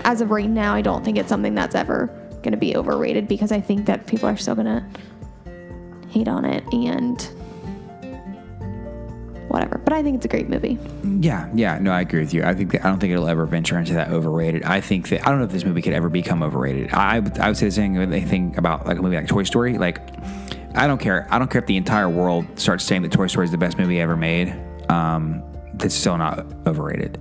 As of right now, I don't think it's something that's ever going to be overrated because I think that people are still going to hate on it and whatever. But I think it's a great movie. Yeah, yeah, no, I agree with you. I think that I don't think it'll ever venture into that overrated. I think that I don't know if this movie could ever become overrated. I I would say the same thing about like a movie like Toy Story. Like, I don't care. I don't care if the entire world starts saying that Toy Story is the best movie ever made. Um, that's still not overrated.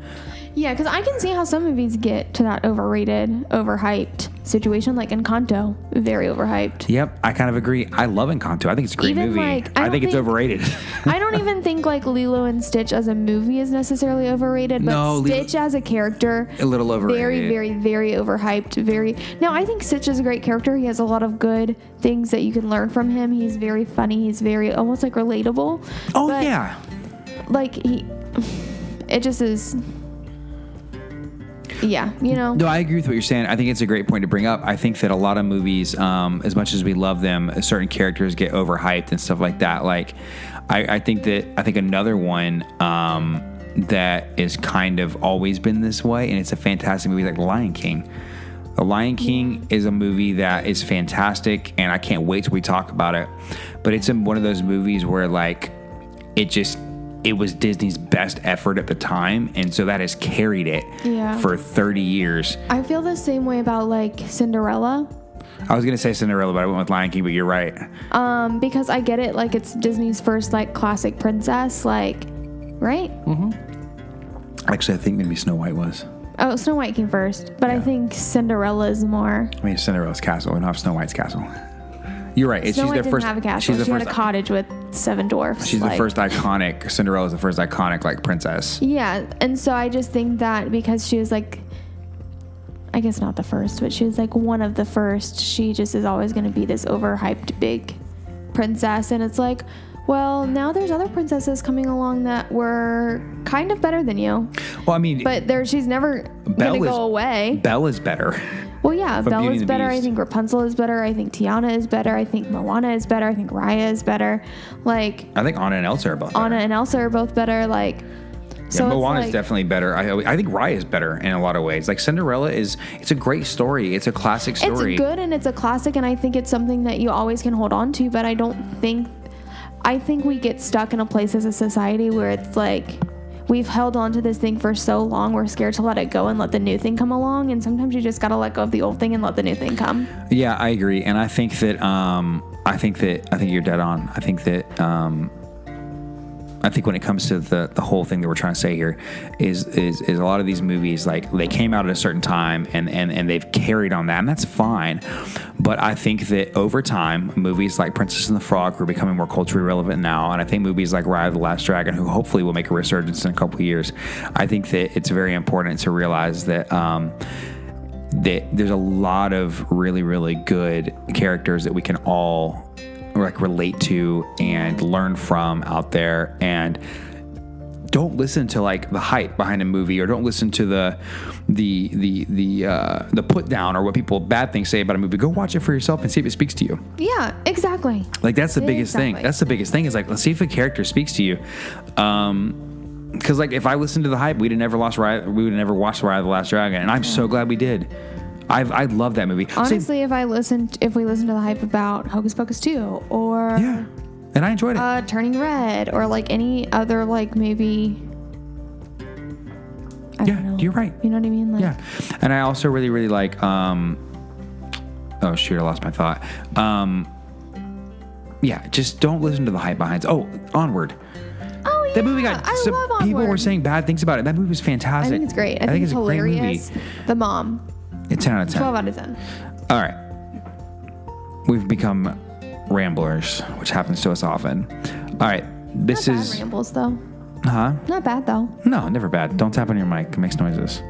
Yeah, because I can see how some movies get to that overrated, overhyped situation, like Encanto, very overhyped. Yep, I kind of agree. I love Encanto. I think it's a great Even, movie. like, I I, don't think it's overrated. I don't even [LAUGHS] think like Lilo and Stitch as a movie is necessarily overrated, but No, Lilo- Stitch as a character, A little overrated. Very, very, very overhyped. Very. Now, I think Stitch is a great character. He has a lot of good things that you can learn from him. He's very funny. He's very almost like relatable. oh But, yeah, Like he, [SIGHS] it just is. Yeah, you know. No, I agree with what you're saying. I think it's a great point to bring up. I think that a lot of movies, um, as much as we love them, certain characters get overhyped and stuff like that. Like, I, I think that I think another one um, that is kind of always been this way, and it's a fantastic movie, like Lion King. The Lion King is a movie that is fantastic, and I can't wait till we talk about it. But it's in one of those movies where like it just it was Disney's best effort at the time, and so that has carried it Yeah. for 30 years. I feel the same way about like Cinderella. I was gonna say Cinderella, but I went with Lion King. But you're right. Um, because I get it, like it's Disney's first like classic princess, like, right? Actually, I think maybe Snow White was. Oh, Snow White came first, but I think Cinderella is more. I mean, Cinderella's castle, and not Snow White's castle. You're right. Snow White she's their didn't first. have a castle. She's the she first. had a cottage with seven dwarfs. she's like- the first iconic. Cinderella's the first iconic like princess. Yeah, and so I just think that because she was like, I guess not the first, but she was like one of the first. She just is always going to be this overhyped big princess, and it's like, well, now there's other princesses coming along that were kind of better than you, Well, I mean, but there she's never Belle going to is- go away. Bella's better. Well, yeah, from Beauty the better. I think Rapunzel is better. I think Tiana is better. I think Moana is better. I think Raya is better. Like I think Anna and Elsa are both. Anna better. and Elsa are both better. Like So yeah, Moana is like- definitely better. I, I think Raya is better in a lot of ways. Like Cinderella is, it's a great story. It's a classic story. It's good and it's a classic, and I think it's something that you always can hold on to. But I don't think, I think we get stuck in a place as a society where it's like we've held on to this thing for so long, we're scared to let it go and let the new thing come along. And sometimes you just gotta let go of the old thing and let the new thing come. Yeah, I agree, and I think that um, I think that I think you're dead on. I think that um, I think when it comes to the the whole thing that we're trying to say here is is is a lot of these movies like they came out at a certain time and and and they've carried on that, and that's fine. But I think that over time, movies like Princess and the Frog are becoming more culturally relevant now, and I think movies like Raya and the Last Dragon, who hopefully will make a resurgence in a couple of years, I think that it's very important to realize that. Um, that there's a lot of really really good characters that we can all like relate to and learn from out there. And don't listen to like the hype behind a movie or don't listen to the the the the uh, the put down or what people bad things say about a movie. Go watch it for yourself and see if it speaks to you. Yeah, exactly. like that's the biggest thing. That's the biggest thing is like let's see if a character speaks to you. Um because like if I listened to the hype, we'd have never lost we would have never watched Raya and the Last Dragon, and I'm so glad we did. I've I love that movie. Honestly, if I listened, if we listened to the hype about Hocus Pocus 2 or yeah, and I enjoyed it. uh, Turning Red or like any other like maybe. I yeah, don't know. you're right. You know what I mean? Like, Yeah, and I also really really like. um Oh shoot, I lost my thought. Um Yeah, just don't listen to the hype behind. Oh, Onward. Oh yeah. That movie got I some love people were saying bad things about it. That movie was fantastic. I think it's great. I, think, it's, a great movie. The mom, It's ten out of ten. twelve out of ten. All right. We've become ramblers, which happens to us often. All right. This Not is bad rambles though. huh? Not bad though. No, never bad. Don't tap on your mic. It makes noises.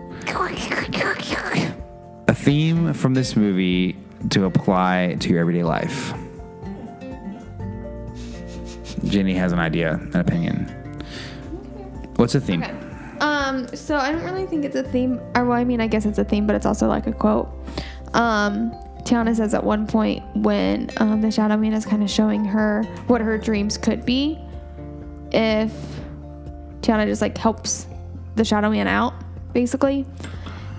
A theme from this movie to apply to your everyday life. Jenny has an idea, an opinion. What's the theme? Okay. Um, so I don't really think it's a theme. Or, well, I mean, I guess it's a theme, but it's also like a quote. Um, Tiana says at one point when um, the Shadow Man is kind of showing her what her dreams could be if Tiana just like helps the Shadow Man out, basically.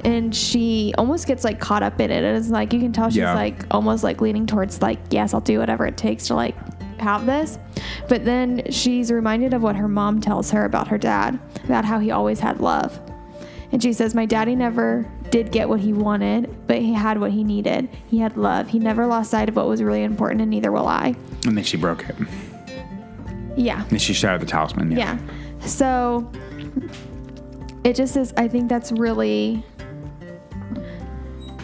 And she almost gets like caught up in it. And it's like you can tell she's Yeah. like almost like leaning towards like, yes, I'll do whatever it takes to like have this. But then she's reminded of what her mom tells her about her dad, about how he always had love. And she says, My daddy never did get what he wanted, but he had what he needed. He had love. He never lost sight of what was really important, and neither will I. And then she broke it. Yeah. And she shattered the talisman. Yeah. So it just is, I think that's really,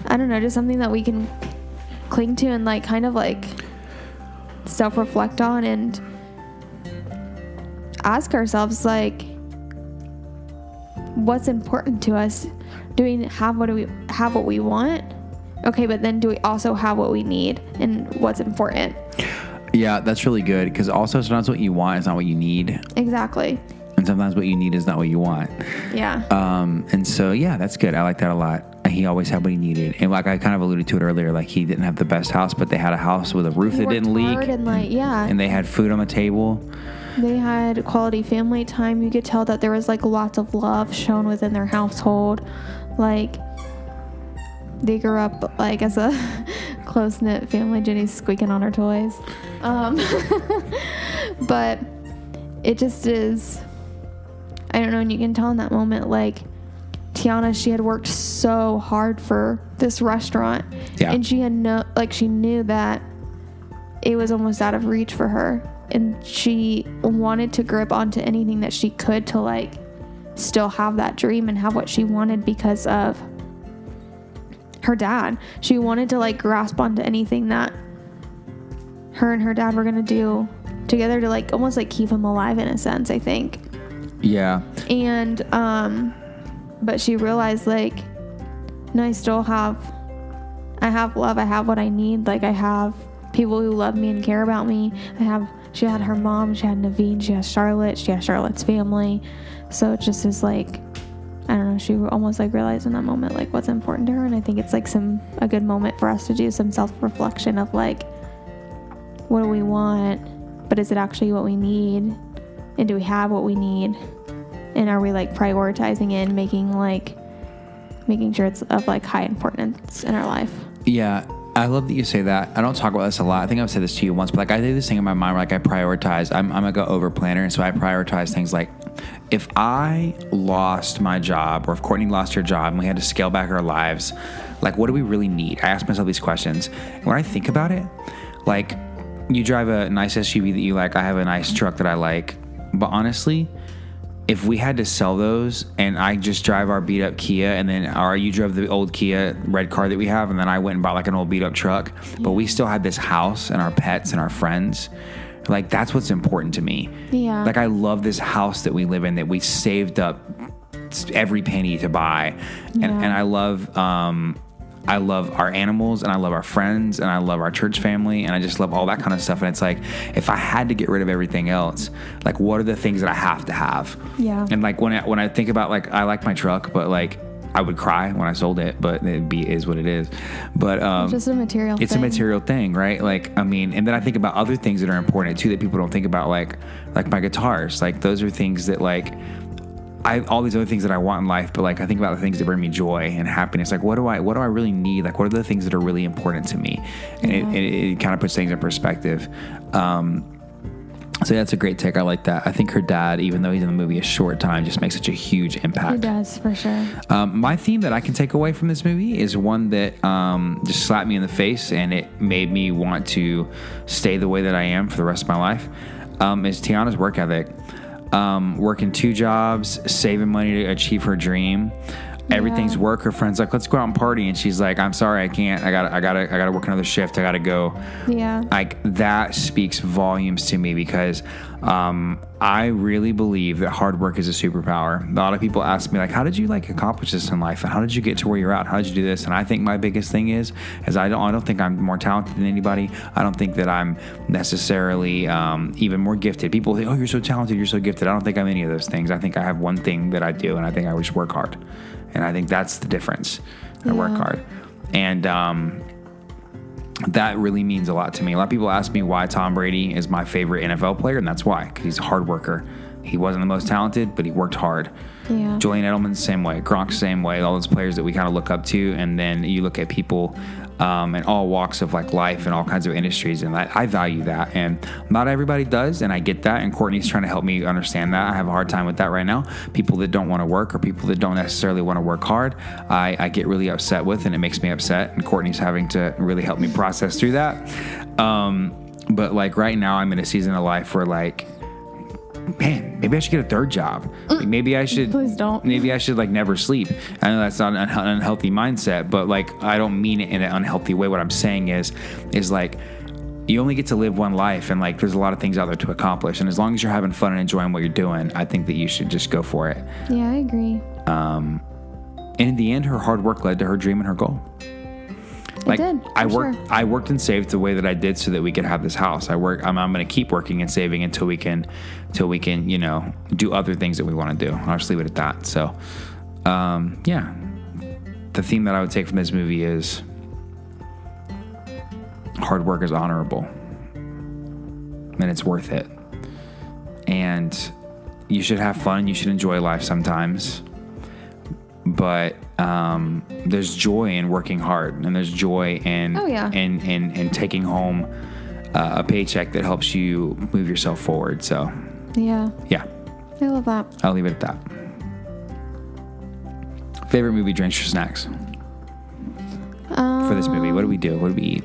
I don't know, just something that we can cling to and like kind of like self reflect on and ask ourselves, like, what's important to us? Do we have what do we have what we want? Okay, but then do we also have what we need and what's important? Yeah, that's really good because also sometimes what you want is not what you need, Exactly. and sometimes what you need is not what you want. Yeah. Um, and so yeah, that's good. I like that a lot. He always had what he needed, and like I kind of alluded to it earlier, like he didn't have the best house, but they had a house with a roof They that didn't leak, and like yeah. and they had food on the table. They had quality family time. You could tell that there was like lots of love shown within their household. Like they grew up like as a [LAUGHS] close knit family. Jenny's squeaking on her toys. Um, [LAUGHS] but it just is. I don't know, and you can tell in that moment like Tiana, she had worked so hard for this restaurant, Yeah. and she had no like she knew that it was almost out of reach for her. And she wanted to grip onto anything that she could to like still have that dream and have what she wanted because of her dad. She wanted to like grasp onto anything that her and her dad were gonna do together to like almost like keep him alive in a sense i think. Yeah, and um but she realized like no i still have i have love i have what i need. Like i have people who love me and care about me. I have she had her mom she had naveen she has charlotte she has charlotte's family. So it just is like i don't know she almost like realized in that moment like what's important to her. And i think it's like some a good moment for us to do some self-reflection of like what do we want? But is it actually what we need? And do we have what we need and are we like prioritizing it and making like making sure it's of like high importance in our life Yeah, I love that you say that. I don't talk about this a lot. I think I've said this to you once, but like I do this thing in my mind where like I prioritize. I'm, I'm like an over planner, and so I prioritize things like if I lost my job or if Courtney lost her job and we had to scale back our lives, like what do we really need? I ask myself these questions. When I think about it, like you drive a nice SUV that you like, I have a nice truck that I like, but honestly, if we had to sell those and I just drive our beat up Kia and then or you drove the old Kia red car that we have and then I went and bought like an old beat up truck, but we still had this house and our pets and our friends. Like that's what's important to me. Yeah. Like I love this house that we live in that we saved up every penny to buy. And Yeah. and I love um I love our animals and I love our friends and I love our church family and I just love all that kind of stuff. And it's like, if I had to get rid of everything else, like what are the things that I have to have? Yeah. And like when I, when I think about like, I like my truck, but like I would cry when I sold it, but it be is what it is. But um, just a material thing. it's thing. a material thing, right? Like I mean, and then I think about other things that are important too that people don't think about, like like my guitars. Like those are things that like I all these other things that I want in life, but like I think about the things that bring me joy and happiness. Like what do I what do I really need? Like what are the things that are really important to me? And it, it, it kind of puts things in perspective. Um, so that's a great take. I like that. I think her dad, even though he's in the movie a short time, just makes such a huge impact. does for sure. Um, my theme that I can take away from this movie is one that um, just slapped me in the face and it made me want to stay the way that I am for the rest of my life. Um, is Tiana's work ethic. Um, working two jobs, saving money to achieve her dream. Everything's Yeah. work. Her friends like, let's go out and party, and she's like, I'm sorry, I can't. I got, I got, I got to work another shift. I got to go Yeah. like that speaks volumes to me because um, I really believe that hard work is a superpower. A lot of people ask me like, "How did you like accomplish this in life? And how did you get to where you're at? How did you do this?" And I think my biggest thing is, is I don't, I don't think I'm more talented than anybody. I don't think that I'm necessarily um, even more gifted. People say, "Oh, you're so talented, you're so gifted." I don't think I'm any of those things. I think I have one thing that I do, and I think I just work hard, and I think that's the difference. I work hard, and um, that really means a lot to me. A lot of people ask me why Tom Brady is my favorite NFL player, and that's why, because he's a hard worker. He wasn't the most talented, but he worked hard. Yeah. Julian Edelman, same way. Gronk, same way. All those players that we kind of look up to, and then you look at people um, in all walks of like life and all kinds of industries, and I, I value that. And not everybody does, and I get that. And Courtney's trying to help me understand that. I have a hard time with that right now. People that don't want to work or people that don't necessarily want to work hard, I, I get really upset with, and it makes me upset. And Courtney's having to really help me process through that. Um, but like right now, I'm in a season of life where like [CLEARS THROAT] man, maybe I should get a third job. Like, mm. maybe I should. Please don't. Maybe I should like never sleep. I know that's not an unhealthy mindset, but like I don't mean it in an unhealthy way. What I'm saying is, is like you only get to live one life, and like there's a lot of things out there to accomplish. And as long as you're having fun and enjoying what you're doing, I think that you should just go for it. Yeah, I agree. Um, and in the end, her hard work led to her dream and her goal. Like did, I worked, sure. I worked and saved the way that I did so that we could have this house. I work. I'm, I'm going to keep working and saving until we can, until we can, you know, do other things that we want to do. I'll just leave it at that. So, um, yeah, the theme that I would take from this movie is hard work is honorable, and it's worth it. And you should have fun. You should enjoy life sometimes but um, there's joy in working hard and there's joy in Oh, yeah. in, in, in taking home uh, a paycheck that helps you move yourself forward so Yeah. yeah I love that. i'll leave it at that favorite movie drinks or snacks Um, for this movie what do we do what do we eat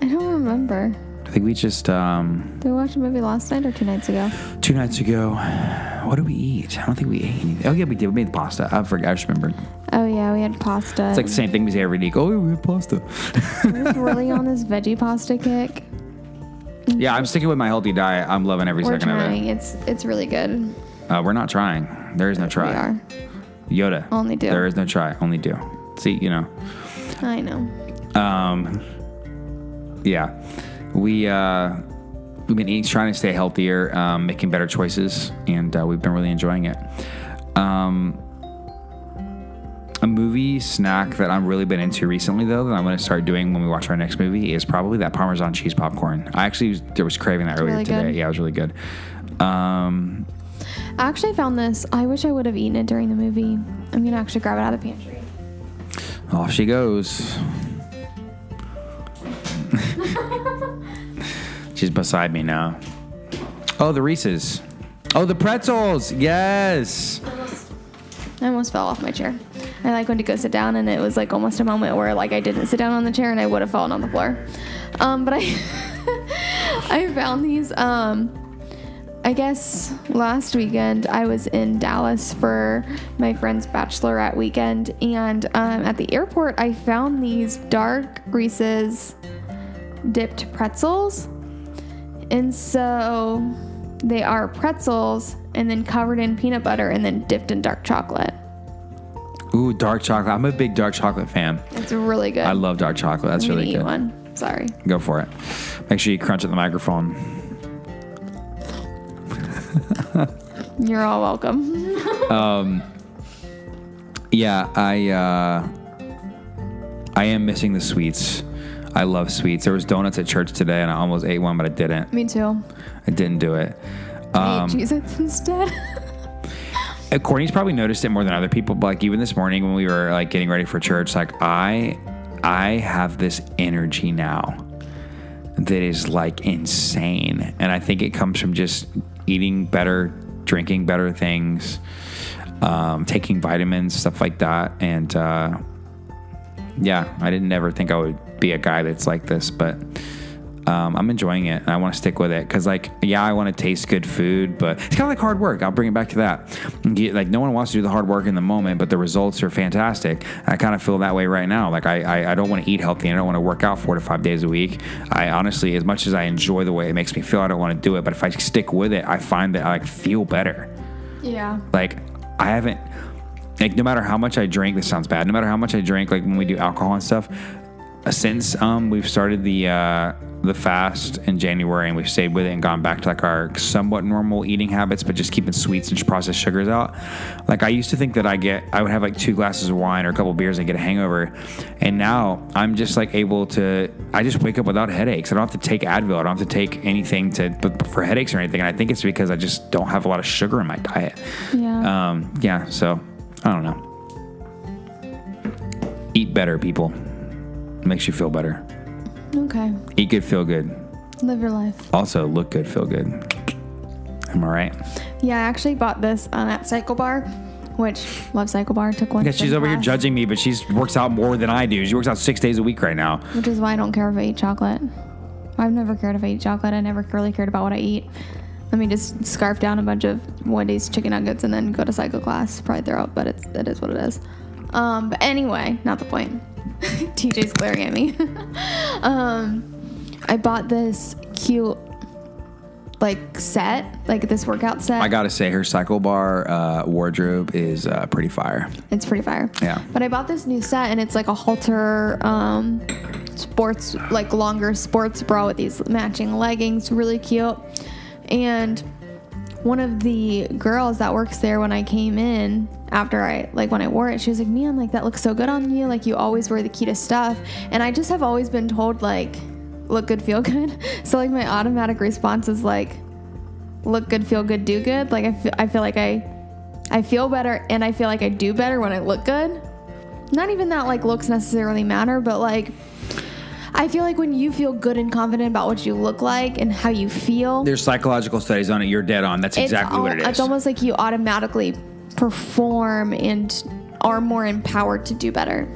I don't remember. I think we just um, Did we watch a movie last night or two nights ago? two nights ago what did we eat i don't think we ate anything oh yeah we did we made pasta i forgot i just remembered Oh yeah, we had pasta. it's like the same thing we say every week oh yeah, we had pasta We're just really on this veggie pasta kick. yeah i'm sticking with my healthy diet i'm loving every We're second of it trying. It's it's really good. Uh, we're not trying. There is no try. We are. Yoda. Only do. There is no try. Only do. See, you know. I know. Um, yeah, we uh, we've been eating, trying to stay healthier, um, making better choices, and uh, we've been really enjoying it. Um, a movie snack that I've really been into recently, though, that I'm going to start doing when we watch our next movie is probably that Parmesan cheese popcorn. I actually was, there was craving that earlier really today. good. Yeah, it was really good. Um, I actually found this. I wish I would have eaten it during the movie. I'm gonna actually grab it out of the pantry. Off she goes. [LAUGHS] She's beside me now. Oh, the Reese's. Oh, the pretzels. Yes. I almost fell off my chair. I like went to go sit down, and it was like almost a moment where like I didn't sit down on the chair, and I would have fallen on the floor. Um, but I [LAUGHS] I found these. Um, I guess last weekend I was in Dallas for my friend's bachelorette weekend, and um, at the airport I found these dark Reese's dipped pretzels, and so they are pretzels and then covered in peanut butter and then dipped in dark chocolate. Ooh, dark chocolate. I'm a big dark chocolate fan. It's really good. I love dark chocolate. That's I'm really eat good. one. Sorry. Go for it. Make sure you crunch at the microphone. You're all welcome. [LAUGHS] um, Yeah, I uh, I am missing the sweets. I love sweets. There was donuts at church today, and I almost ate one, but I didn't. Me too. I didn't do it. I Um, ate Cheez-Its instead. [LAUGHS] Uh, Courtney's probably noticed it more than other people, but like even this morning when we were like getting ready for church, like I I have this energy now that is like insane. And I think it comes from just eating better, drinking better things, um, taking vitamins, stuff like that. And uh, yeah, I didn't ever think I would be a guy that's like this, but um, I'm enjoying it and I want to stick with it because, like, yeah, I want to taste good food, but it's kind of like hard work. I'll bring it back to that. Like, no one wants to do the hard work in the moment, but the results are fantastic. I kind of feel that way right now. Like, I, I, I don't want to eat healthy and I don't want to work out four to five days a week. I honestly, as much as I enjoy the way it makes me feel, I don't want to do it. But if I stick with it, I find that I like feel better. yeah. Like I haven't like no matter how much I drink, this sounds bad. No matter how much I drink, like when we do alcohol and stuff, since um we've started the uh the fast in January and we've stayed with it and gone back to like our somewhat normal eating habits, but just keeping sweets and processed sugars out. Like I used to think that I get I would have like two glasses of wine or a couple beers and get a hangover. And now I'm just like able to I just wake up without headaches. I don't have to take Advil. I don't have to take anything to for headaches or anything. And I think it's because I just don't have a lot of sugar in my diet. Yeah. Um, yeah, so I don't know. Eat better, people. Makes you feel better. okay. Eat good, feel good. Live your life. Also, look good, feel good. Am I right? Yeah, I actually bought this um, at Cycle Bar, which love Cycle Bar. Took one. Yeah, she's over here judging me, but she works out more than I do. She works out six days a week right now. Which is why I don't care if I eat chocolate. I've never cared if I eat chocolate. I never really cared about what I eat. Let me just scarf down a bunch of Wendy's chicken nuggets and then go to cycle class. Probably throw up, but it's it is what it is. Um, but anyway, not the point. [LAUGHS] TJ's glaring at me. [LAUGHS] um, I bought this cute like set, like this workout set. I gotta say, her cycle bar uh, wardrobe is uh, pretty fire. It's pretty fire. Yeah. But I bought this new set and it's like a halter um, sports, like longer sports bra with these matching leggings, really cute. And one of the girls that works there when I came in after I like when I wore it, she was like, "Man, like that looks so good on you. Like you always wear the cutest stuff." And I just have always been told like, "Look good, feel good." [LAUGHS] So like my automatic response is like, "Look good, feel good, do good." Like I I feel like I I feel better and I feel like I do better when I look good. Not even that like looks necessarily matter, but like I feel like when you feel good and confident about what you look like and how you feel, There's psychological studies on it. You're dead on. That's exactly al- what it is. It's almost like you automatically perform and are more empowered to do better.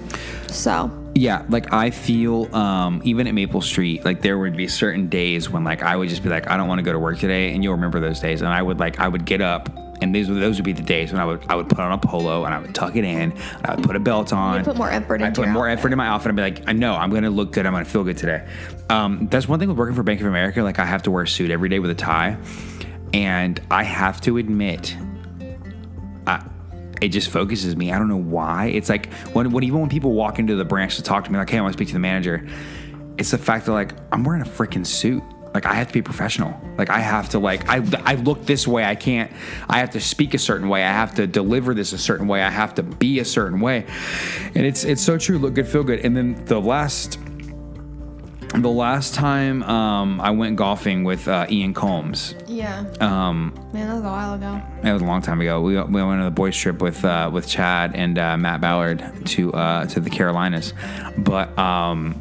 So, Yeah, like I feel um, even at Maple Street, like there would be certain days when like I would just be like, I don't want to go to work today, and you'll remember those days. And I would like I would get up, and these those would be the days when I would I would put on a polo and I would tuck it in, and I would put a belt on. put more effort I put more outfit. effort in my outfit. I'd be like, I know I'm gonna look good. I'm gonna feel good today. Um, that's one thing with working for Bank of America. Like I have to wear a suit every day with a tie, and I have to admit I, it just focuses me. I don't know why. It's like when, when even when people walk into the branch to talk to me, like, hey, I want to speak to the manager. It's the fact that like I'm wearing a freaking suit. Like I have to be professional. Like I have to like I I look this way. I can't. I have to speak a certain way. I have to deliver this a certain way. I have to be a certain way. And it's it's so true. Look good, feel good. And then the last the last time um, I went golfing with uh, Ian Combs, Yeah. um, Man, that was a while ago. it was a long time ago. We, we went on a boys trip with uh, with Chad and uh, Matt Ballard to uh, to the Carolinas, but um,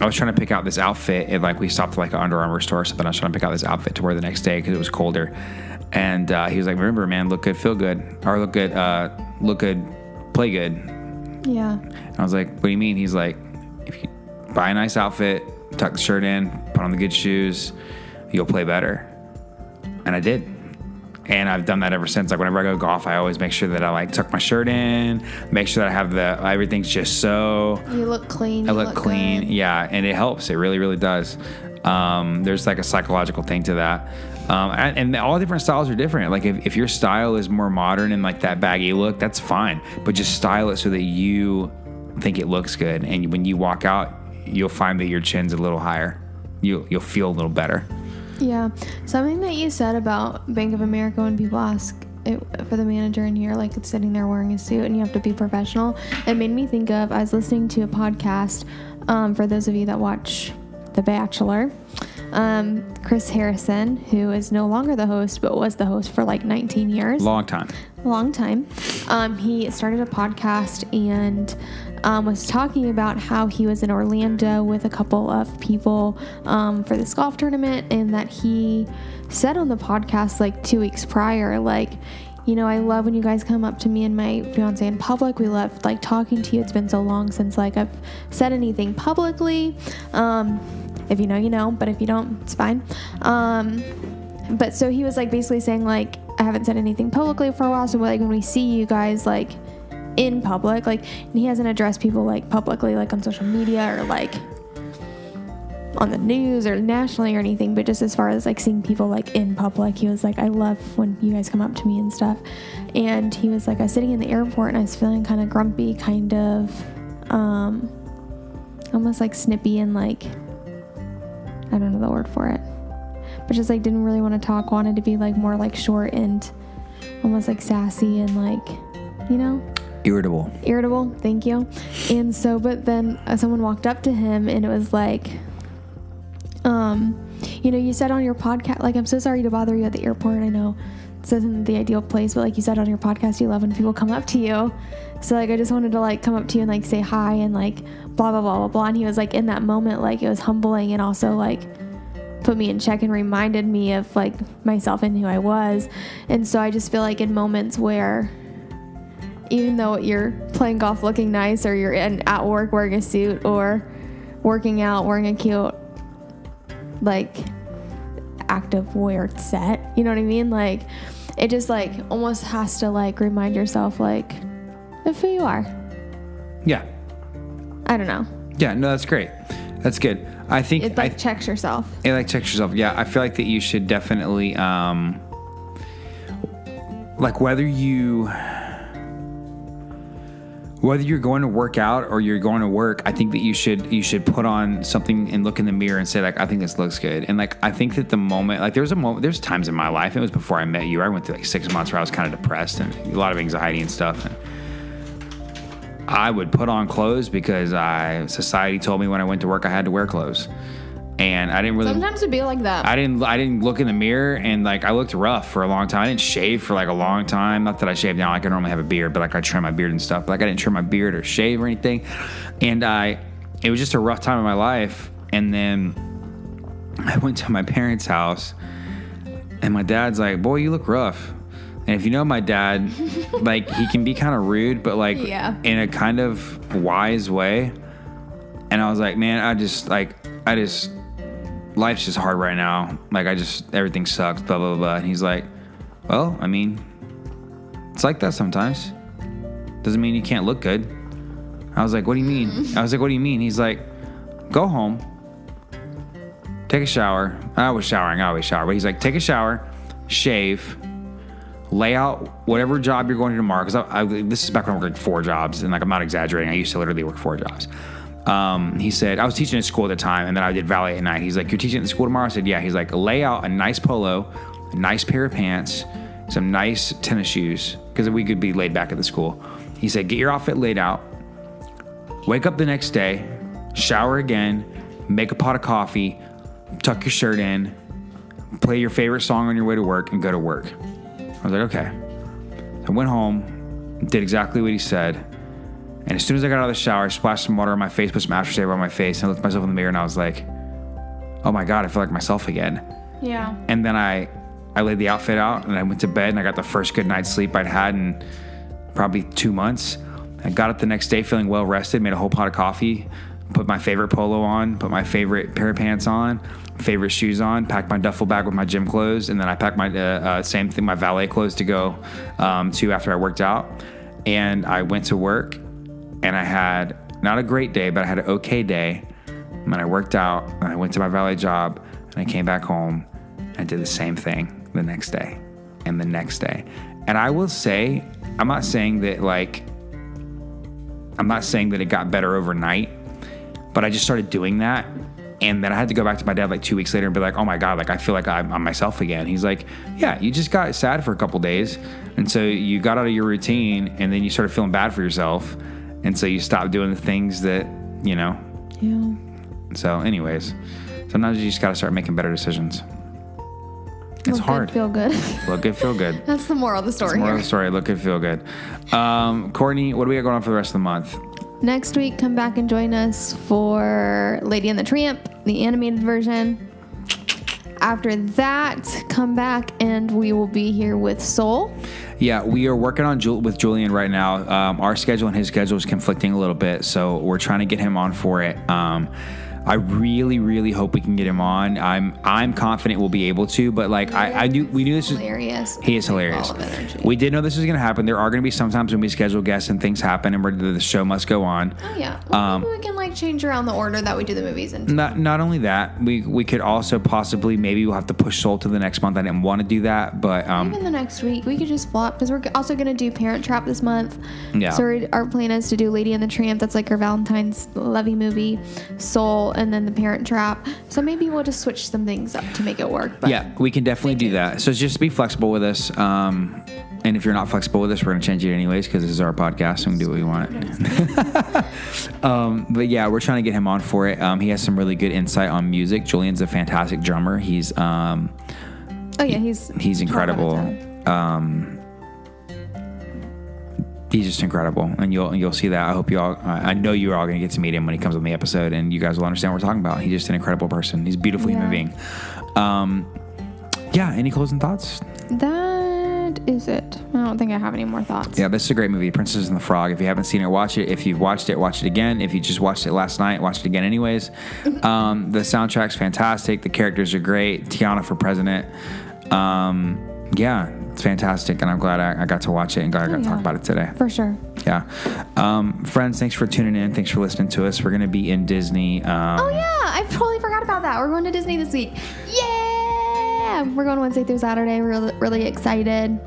I was trying to pick out this outfit. And, like we stopped at like an Under Armour store or something. I was trying to pick out this outfit to wear the next day because it was colder. And uh, he was like, "Remember, man, look good, feel good, or look good, uh, look good, play good." Yeah. And I was like, "What do you mean?" He's like, "If you buy a nice outfit, tuck the shirt in, put on the good shoes, you'll play better." And I did. And I've done that ever since. Like whenever I go golf, I always make sure that I like tuck my shirt in, make sure that I have the everything's just so. You look clean. I you look, clean. good. Yeah, and it helps. It really, really does. Um, there's like a psychological thing to that. Um, and, and all different styles are different. Like if, if your style is more modern and like that baggy look, that's fine. But just style it so that you think it looks good. And when you walk out, you'll find that your chin's a little higher. You, you'll feel a little better. Yeah. Something that you said about Bank of America when people ask it, for the manager in here, like it's sitting there wearing a suit and you have to be professional, it made me think of I was listening to a podcast um, for those of you that watch The Bachelor. Um, Chris Harrison, who is no longer the host but was the host for like 19 years Long time. long time. Um, he started a podcast and um, was talking about how he was in Orlando with a couple of people um, for this golf tournament, and that he said on the podcast like two weeks prior, like, you know, I love when you guys come up to me and my fiance in public. We love like talking to you. It's been so long since like I've said anything publicly. Um, if you know, you know, but if you don't, it's fine. Um, but so he was like basically saying like I haven't said anything publicly for a while, so like when we see you guys like in public, like and he hasn't addressed people like publicly like on social media or like on the news or nationally or anything, but just as far as like seeing people like in public, he was like, I love when you guys come up to me and stuff. And he was like, I was sitting in the airport and I was feeling kind of grumpy, kind of um almost like snippy and like I don't know the word for it but just like didn't really want to talk wanted to be like more like short and almost like sassy and like you know Irritable. irritable thank you and so but then uh, someone walked up to him and it was like um you know you said on your podcast like i'm so sorry to bother you at the airport i know this isn't the ideal place but like you said on your podcast you love when people come up to you so like i just wanted to like come up to you and like say hi and like blah blah blah blah blah and he was like in that moment like it was humbling and also like put me in check and reminded me of like myself and who I was. And so I just feel like in moments where even though you're playing golf looking nice or you're in, at work wearing a suit or working out wearing a cute like active wear set, you know what I mean? Like it just like almost has to like remind yourself like of who you are. Yeah. I don't know. Yeah. No, that's great. That's good. I think It I, like checks yourself. It like checks yourself. Yeah, I feel like that you should definitely um like whether you whether you're going to work out or you're going to work, I think that you should you should put on something and look in the mirror and say like I think this looks good. And like I think that the moment like there's a moment there's times in my life, it was before I met you. I went through like 6 months where I was kind of depressed and a lot of anxiety and stuff and I would put on clothes because I society told me when I went to work I had to wear clothes. And I didn't really Sometimes it'd be like that. I didn't I didn't look in the mirror and like I looked rough for a long time. I didn't shave for like a long time. Not that I shave now. Like I normally have a beard, but like I trim my beard and stuff. But like I didn't trim my beard or shave or anything. And I it was just a rough time in my life. And then I went to my parents' house and my dad's like, Boy, you look rough. And if you know my dad, [LAUGHS] like he can be kind of rude, but like Yeah. in a kind of wise way. And I was like, man, I just like I just life's just hard right now. Like I just everything sucks, blah blah blah. And he's like, Well, I mean, it's like that sometimes. Doesn't mean you can't look good. I was like, What do you mean? [LAUGHS] I was like, What do you mean? He's like, Go home, take a shower. I was showering, I always shower, but he's like, take a shower, shave, lay out whatever job you're going to tomorrow. Because I, I, this is back when I worked like four jobs, and like I'm not exaggerating. I used to literally work four jobs. Um, he said I was teaching at school at the time, and then I did valet at night. He's like, "You're teaching at the school tomorrow?" I said, "Yeah." He's like, "Lay out a nice polo, a nice pair of pants, some nice tennis shoes, because we could be laid back at the school." He said, "Get your outfit laid out. Wake up the next day, shower again, make a pot of coffee, tuck your shirt in, play your favorite song on your way to work, and go to work. I was like, okay. I went home, did exactly what he said. And as soon as I got out of the shower, I splashed some water on my face, put some aftershave on my face, and I looked myself in the mirror and I was like, oh my God, I feel like myself again. Yeah. And then I, I laid the outfit out and I went to bed and I got the first good night's sleep I'd had in probably two months. I got up the next day feeling well rested, made a whole pot of coffee, put my favorite polo on, put my favorite pair of pants on, favorite shoes on, packed my duffel bag with my gym clothes, and then I packed my uh, uh, same thing, my valet clothes to go um, to after I worked out. And I went to work and I had not a great day, but I had an okay day. And I worked out and I went to my valet job and I came back home and I did the same thing the next day and the next day. And I will say, I'm not saying that like, I'm not saying that it got better overnight, but I just started doing that. And then I had to go back to my dad like two weeks later and be like, oh my God, like I feel like I'm, I'm myself again. He's like, yeah, you just got sad for a couple days. And so you got out of your routine and then you started feeling bad for yourself. And so you stop doing the things that, you know. Yeah. So, anyways, sometimes you just got to start making better decisions. It's Look hard. Good, feel good. [LAUGHS] Look good, feel good. [LAUGHS] That's the moral of the story More of here. the story. Look good, feel good. Um, Courtney, what do we got going on for the rest of the month? Next week, come back and join us for Lady and the Tramp, the animated version. After that, come back and we will be here with Soul. Yeah, we are working on Jul- with Julian right now. Um, our schedule and his schedule is conflicting a little bit, so we're trying to get him on for it. Um, I really, really hope we can get him on. I'm I'm confident we'll be able to, but like I, I knew we knew this was hilarious. He is hilarious. all of energy. We did know this was going to happen. There are going to be sometimes when we schedule guests and things happen, and we're, the show must go on. Oh yeah. Well, maybe we can like change around the order that we do the movies in. Not not only that, we we could also possibly maybe we'll have to push Soul to the next month. I didn't want to do that, but um, Even the next week, we could just flop because we're also gonna do Parent Trap this month. Yeah. So our plan is to do Lady and the Tramp. That's like our Valentine's lovey movie, Soul, and then the Parent Trap. So maybe we'll just switch some things up to make it work. But Yeah, we can definitely do that. So just be flexible with us. Um, and if you're not flexible with us, we're going to change it anyways because this is our podcast and we do what we want. [LAUGHS] um, but yeah, we're trying to get him on for it. Um, he has some really good insight on music. Julian's a fantastic drummer. He's um, Oh yeah, he's he's 12 out of incredible. Um, he's just incredible, and you'll you'll see that. I hope you all. I know you're all going to get to meet him when he comes on the episode, and you guys will understand what we're talking about. He's just an incredible person. He's a beautiful human Yeah. being. Um, yeah. Any closing thoughts? That is it. I don't think I have any more thoughts. Yeah, this is a great movie, Princess and the Frog. If you haven't seen it, watch it. If you've watched it, watch it again. If you just watched it last night, watch it again anyways. [LAUGHS] Um, the soundtrack's fantastic. The characters are great. Tiana for president. Um, yeah, it's fantastic, and I'm glad I, I got to watch it and glad I got to talk about it today. For sure. Yeah, um, friends, thanks for tuning in. Thanks for listening to us. We're gonna be in Disney. Um, Oh yeah, I totally forgot about that. We're going to Disney this week. Yeah, we're going Wednesday through Saturday. We're really, really excited.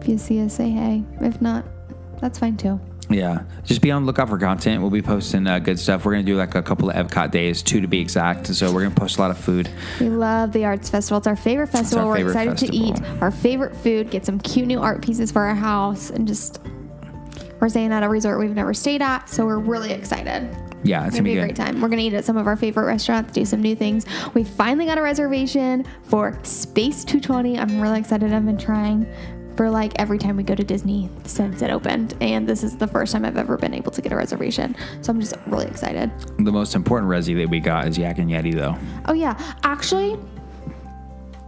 If you see us, say hey. If not, that's fine too. Yeah, just be on the lookout for content. We'll be posting uh, good stuff. We're gonna do like a couple of Epcot days, two to be exact. So we're gonna post a lot of food. We love the arts festival. It's our favorite festival. We're favorite excited to eat our favorite food, get some cute new art pieces for our house, and just we're staying at a resort we've never stayed at, so we're really excited. Yeah, it's gonna gonna be be a great time. We're gonna eat at some of our favorite restaurants, do some new things. We finally got a reservation for Space 220. I'm really excited. I've been trying for like every time we go to Disney since it opened, and this is the first time I've ever been able to get a reservation. So I'm just really excited. The most important resi that we got is Yak and Yeti, though. Oh yeah, actually,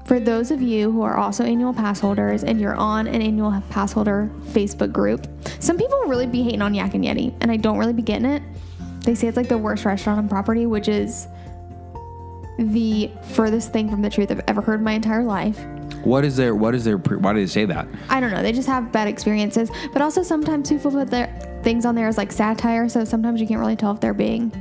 for those of you who are also annual pass holders and you're on an annual pass holder Facebook group, some people really be hating on Yak and Yeti, and I don't really be getting it. They say it's like the worst restaurant on property, which is the furthest thing from the truth I've ever heard in my entire life. What is their? What is their? pre- Why do they say that? I don't know. They just have bad experiences, but also sometimes people put their things on there as like satire, so sometimes you can't really tell if they're being.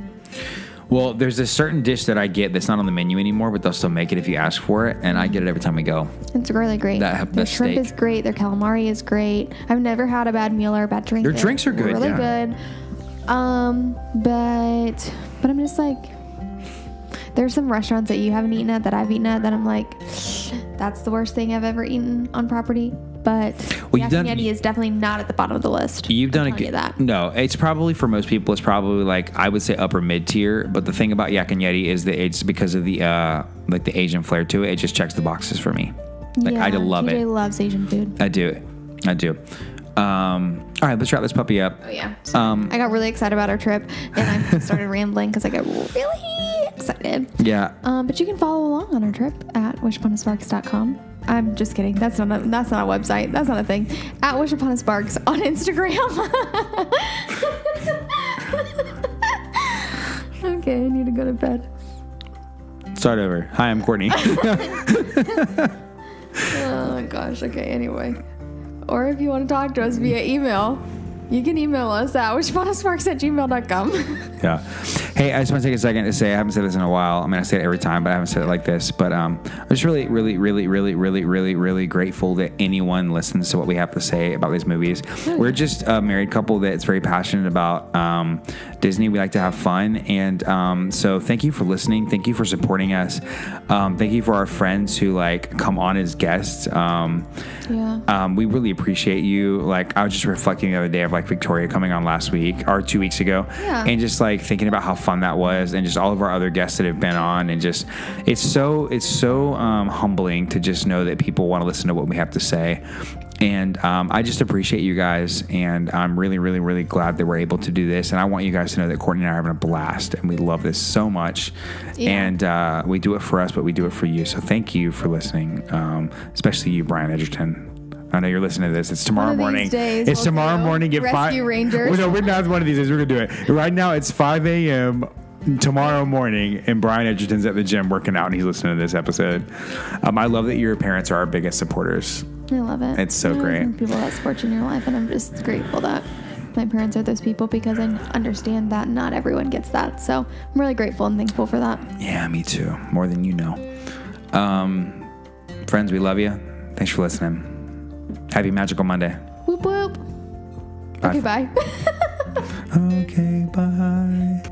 Well, there's a certain dish that I get that's not on the menu anymore, but they'll still make it if you ask for it, and I get it every time we go. It's really great. That- their shrimp steak. is great. Their calamari is great. I've never had a bad meal or a bad drink. Their drinks are good, Really yeah. good. Um, but but I'm just like, there's some restaurants that you haven't eaten at that I've eaten at that I'm like, that's the worst thing I've ever eaten on property. but Well, Yak you've and done- Yeti is definitely not at the bottom of the list. You've done a good. that. No, it's probably for most people. It's probably like I would say upper mid tier. But the thing about Yak and Yeti is that it's because of the uh like the Asian flair to it. It just checks the boxes for me. Like I Yeah, love TJ it. loves Asian food. I do. I do. Um, all right, let's wrap this puppy up. Oh yeah. Um, I got really excited about our trip, and I started [LAUGHS] rambling because I got really excited. Yeah. Um, but you can follow along on our trip at wishuponasparks.com. I'm just kidding. That's not a that's not a website. That's not a thing. At Wish Upon a Sparks on Instagram. [LAUGHS] okay, I need to go to bed. Start over. Hi, I'm Courtney. [LAUGHS] Oh my gosh. Okay. Anyway, or if you want to talk to us via email, you can email us at wishuponasparks at gmail.com. [LAUGHS] yeah. Hey, I just want to take a second to say I haven't said this in a while. I mean, I say it every time, but I haven't said it like this. But um, I'm just really, really, really, really, really, really, really grateful that anyone listens to what we have to say about these movies. We're just a married couple that's very passionate about um, Disney. We like to have fun, and um, so thank you for listening. Thank you for supporting us. Um, thank you for our friends who like come on as guests. Um, yeah. um, we really appreciate you. Like I was just reflecting the other day of like Victoria coming on last week or two weeks ago, Yeah. and just like thinking about how fun that was, and just all of our other guests that have been on, and just it's so it's so um, humbling to just know that people want to listen to what we have to say. And um, I just appreciate you guys, and I'm really, really, really glad that we're able to do this. And I want you guys to know that Courtney and I are having a blast, and we love this so much. Yeah. And uh, we do it for us, but we do it for you. So thank you for listening, um, especially you, Brian Edgerton. I know you're listening to this. It's tomorrow One of these morning. days it's we'll tomorrow morning at five. Rangers. Well, no, we're not one of these days. We're gonna do it right now. It's 5 a.m. tomorrow morning, and Brian Edgerton's at the gym working out, and he's listening to this episode. Um, I love that your parents are our biggest supporters. I love it. It's so great. People that support you in your life, and I'm just grateful that my parents are those people because I understand that not everyone gets that. So I'm really grateful and thankful for that. Yeah, me too. More than you know. Um, friends, we love you. Thanks for listening. Happy Magical Monday. Whoop whoop. Bye. Okay, bye. [LAUGHS] Okay, bye.